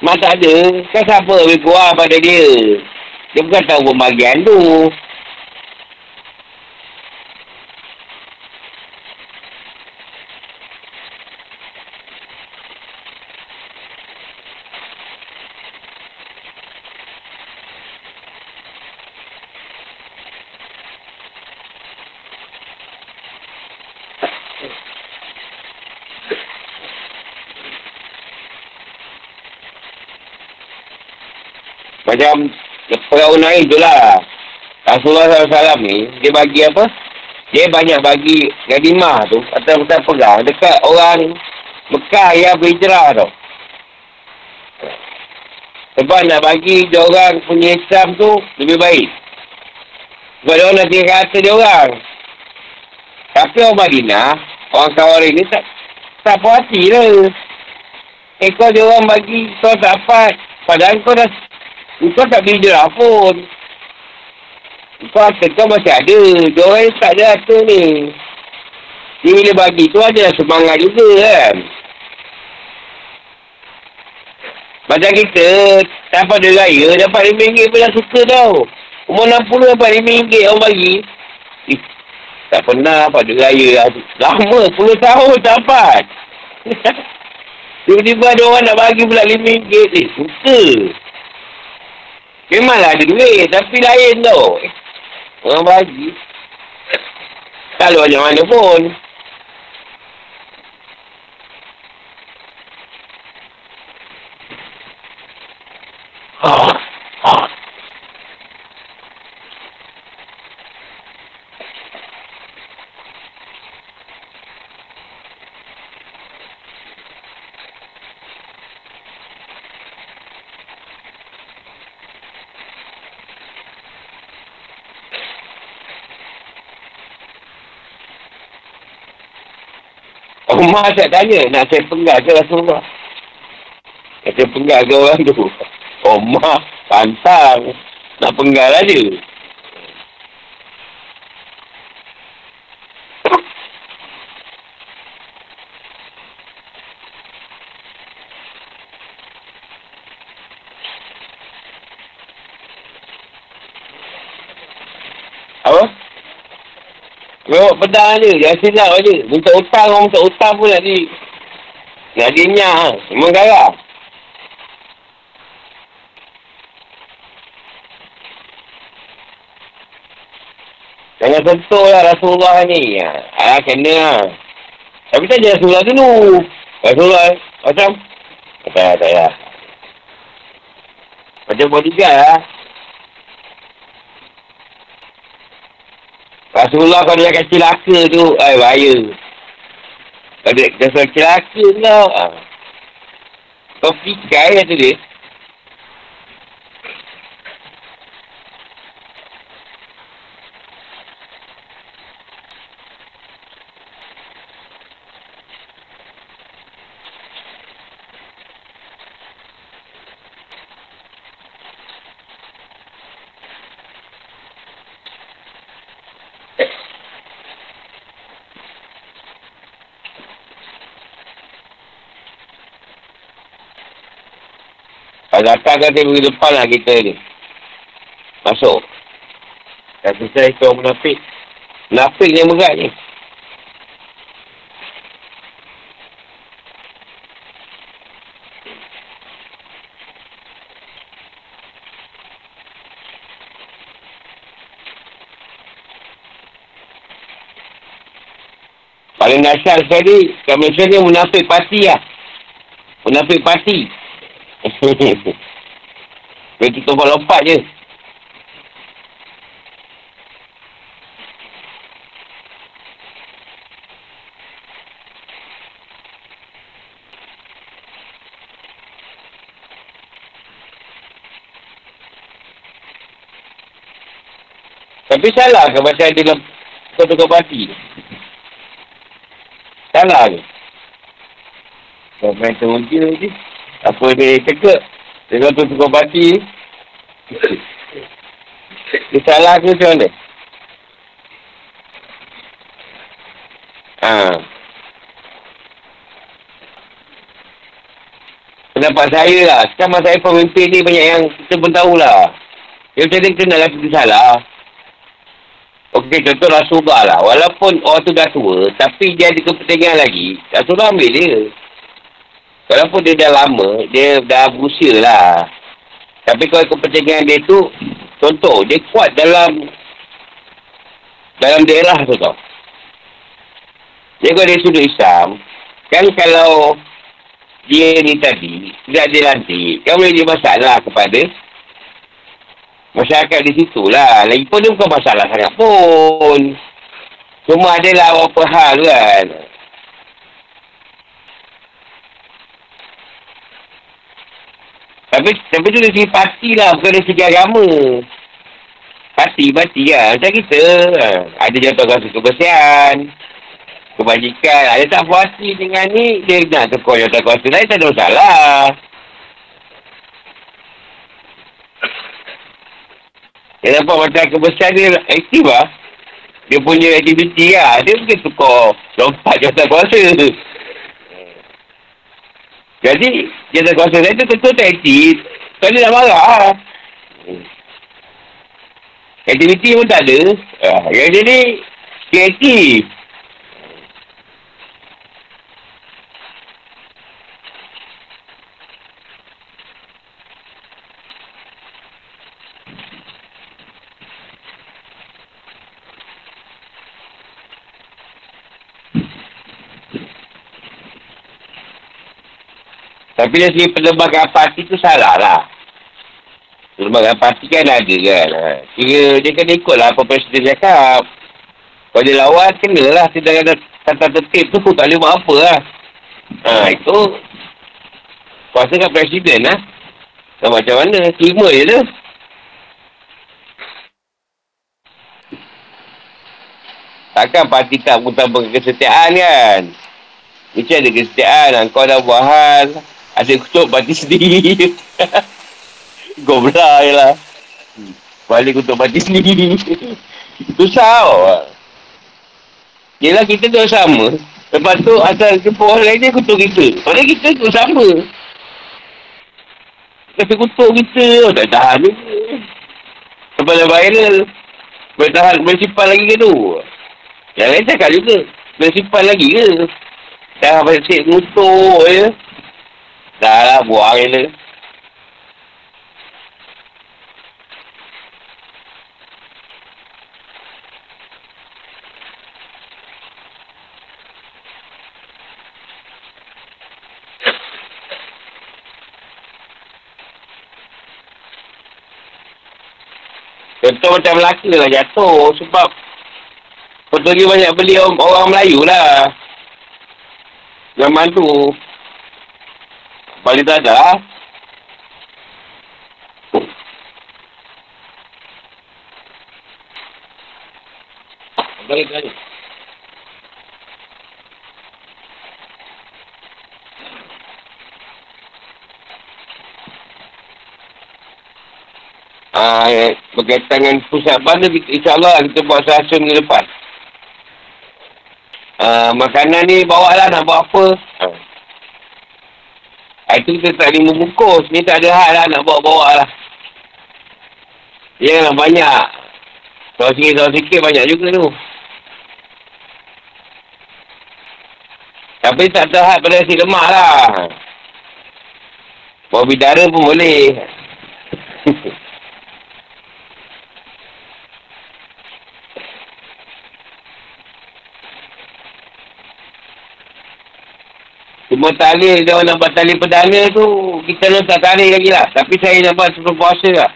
Mak tak ada. Kan siapa lebih kurang pada dia. Dia bukan tahu pembagian tu. Macam perahu naik tu lah. Rasulullah SAW ni, dia bagi apa? Dia banyak bagi gadimah tu, atau kita pegang, dekat orang Mekah yang berhijrah tu. Sebab nak bagi dia orang punya Islam tu lebih baik. Sebab dia orang nak tinggal kata dia orang. Tapi orang Madinah, orang kawari ni tak tak puas hati lah. Eh kau dia orang bagi, kau tak dapat. Padahal kau dah kau tak beli dirham pun. Kau harta kau masih ada. Dia orang tak ada harta ni. Dia bila bagi tu ada semangat juga kan. Macam kita dapat dia raya, dapat RM5 pun dah suka tau. Umur 60 dapat RM5 orang bagi. Eh, tak pernah dapat dia raya. Lama, puluh tahun dapat. (laughs) Tiba-tiba ada orang nak bagi pula RM5. Eh, suka. Memanglah ada duit, tapi lain tau. Orang bagi. Kalau macam mana pun. Oh. Oh. Umar tak tanya nak saya penggal ke Rasulullah. Nak saya penggal ke orang tu. Umar pantang. Nak penggal aja. Apa? Bawa pedang je. Jangan silap je. Minta hutang minta hutang pun nak di... Nak dinyak. Memang garah. Jangan sentuh lah Rasulullah ni. Ah, kena lah. Tapi tak jadi Rasulullah dulu. Rasulullah macam? Tak, tak, tak. Macam bodyguard lah. Rasulullah kalau dia akan celaka tu, ay, bahaya. Kalau dia akan celaka tau. Ah. Kau fikir kata dia. Datang kan dia pergi depan lah kita ni. Masuk. Kata saya itu orang munafik. Munafik yang berat ni. Paling dasar sekali, kat Malaysia ni munafik parti lah. Munafik parti. (laughs) Dia tutup lompat je. Tapi salah ke pasal dia kau tukar parti Salah ke? Kau main teruja je. Apa dia cekak? Dia kau tu tukar parti Dia salah ke macam mana? Ha. Pendapat saya lah. Masa saya pemimpin ni banyak yang kita pun tahulah. Yang macam kita nak kata dia salah. Okey, contoh Rasulullah lah. Walaupun orang tu dah tua, tapi dia ada kepentingan lagi, Rasulullah ambil dia. Walaupun dia dah lama, dia dah berusia lah. Tapi kalau kepentingan dia tu, contoh, dia kuat dalam dalam daerah tu tau. Dia kalau dia sudut Islam, kan kalau dia ni tadi, tidak dilantik, kan boleh dia masalah kepada Masyarakat di situ lah. Lagipun dia bukan masalah sangat pun. Cuma adalah apa hal kan. Tapi tapi tu dari segi parti lah. Bukan dari segi agama. Parti, parti lah. Macam kita. Ada jatuh kuasa kebersihan. Kebajikan. Ada tak puasi dengan ni. Dia nak tukar jatuh kuasa lain. Tak ada masalah. Dia nampak macam kebesaran dia aktif lah. Dia punya aktiviti lah. Dia mungkin tukar lompat jasa kuasa. Jadi, jasa kuasa lain tu tentu tak aktif. Kau dia nak marah. Aktiviti pun tak ada. Ah, yang dia aktif. Tapi dari segi penerbangan parti tu salah lah. Penerbangan parti kan ada kan. Ha. Kira dia kena ikut lah apa presiden cakap. Kalau dia lawan, kena lah. Tidak ada tata tertib tu tak boleh buat apa lah. Ha, itu kuasa kan presiden lah. Ha. macam mana? Terima je tu. Takkan parti tak tanpa kesetiaan kan? Mesti ada kesetiaan. Kau dah buat hal. Ada kutuk parti sendiri. (laughs) Goblah je lah. Balik kutuk parti sendiri. (laughs) Susah tau. Yelah kita tu sama. Lepas tu asal jumpa orang lain dia kutuk kita. Padahal kita tu sama. Kasi kutuk kita. Oh, tak tahan ni. Lepas dah viral. Boleh tahan. Boleh simpan lagi ke tu? Yang lain cakap juga. Boleh simpan lagi ke? Dah pasal kutuk je. Ya. Dah lah, buang je lah. Contoh macam Melaka lah jatuh sebab lagi banyak beli orang, orang Melayu lah. Zaman tu. Balik tak ada. Balik tadi. Ah, eh, berkaitan dengan pusat bandar, insyaAllah kita buat sehasa minggu depan. Ah, makanan ni bawa lah nak buat apa. Ah. Ha, itu kita tak boleh membungkus. Ni tak ada hal lah nak bawa-bawa lah. Janganlah banyak. Kalau sikit, kalau sikit banyak juga tu. Tapi tak terhad pada nasi lemak lah. Bawa bidara pun boleh. (laughs) Cuma tali, dia orang buat tali perdana tu, kita nak tak tali lagi lah. Tapi saya nak buat sebelum puasa lah.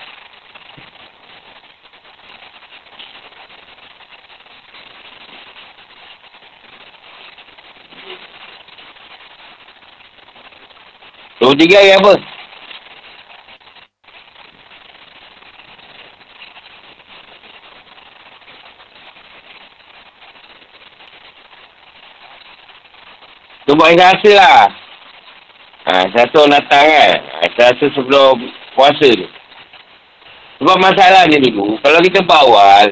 Dua tiga hari apa? Buat rasa lah. Ha, satu datang kan. Ha, satu sebelum puasa tu. Sebab masalahnya dulu, kalau kita bawal,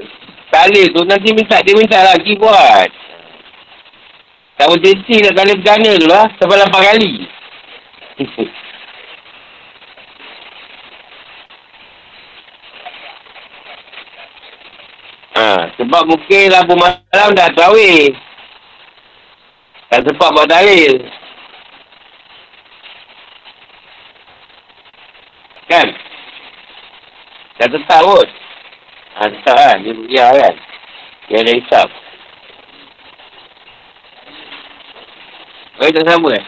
tali tu nanti minta, dia minta lagi buat. Tak berhenti nak tali perdana tu lah, sampai lapan kali. (laughs) ha, sebab mungkin lampu malam dah terawih. Tak sempat buat dalil. Kan? Dah tetap pun. Ha, tetap kan? Dia rugiah kan? Dia ada hisap. Oh, tak sama eh?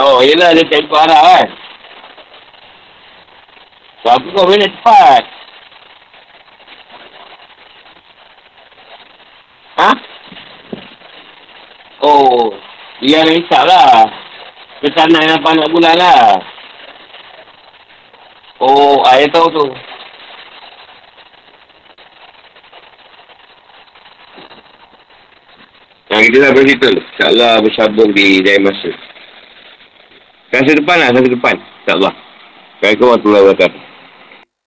Oh, yelah dia tak ikut arah kan? Sebab so, kau boleh cepat. Ha? Oh, dia yang hisap lah. Nak yang nak bulan lah. Oh, ayah tahu tu. Nah, kita dah bercerita. InsyaAllah bersambung di Jaya Masa. Kasih depan lah, kasih depan. InsyaAllah. Assalamualaikum warahmatullahi wabarakatuh.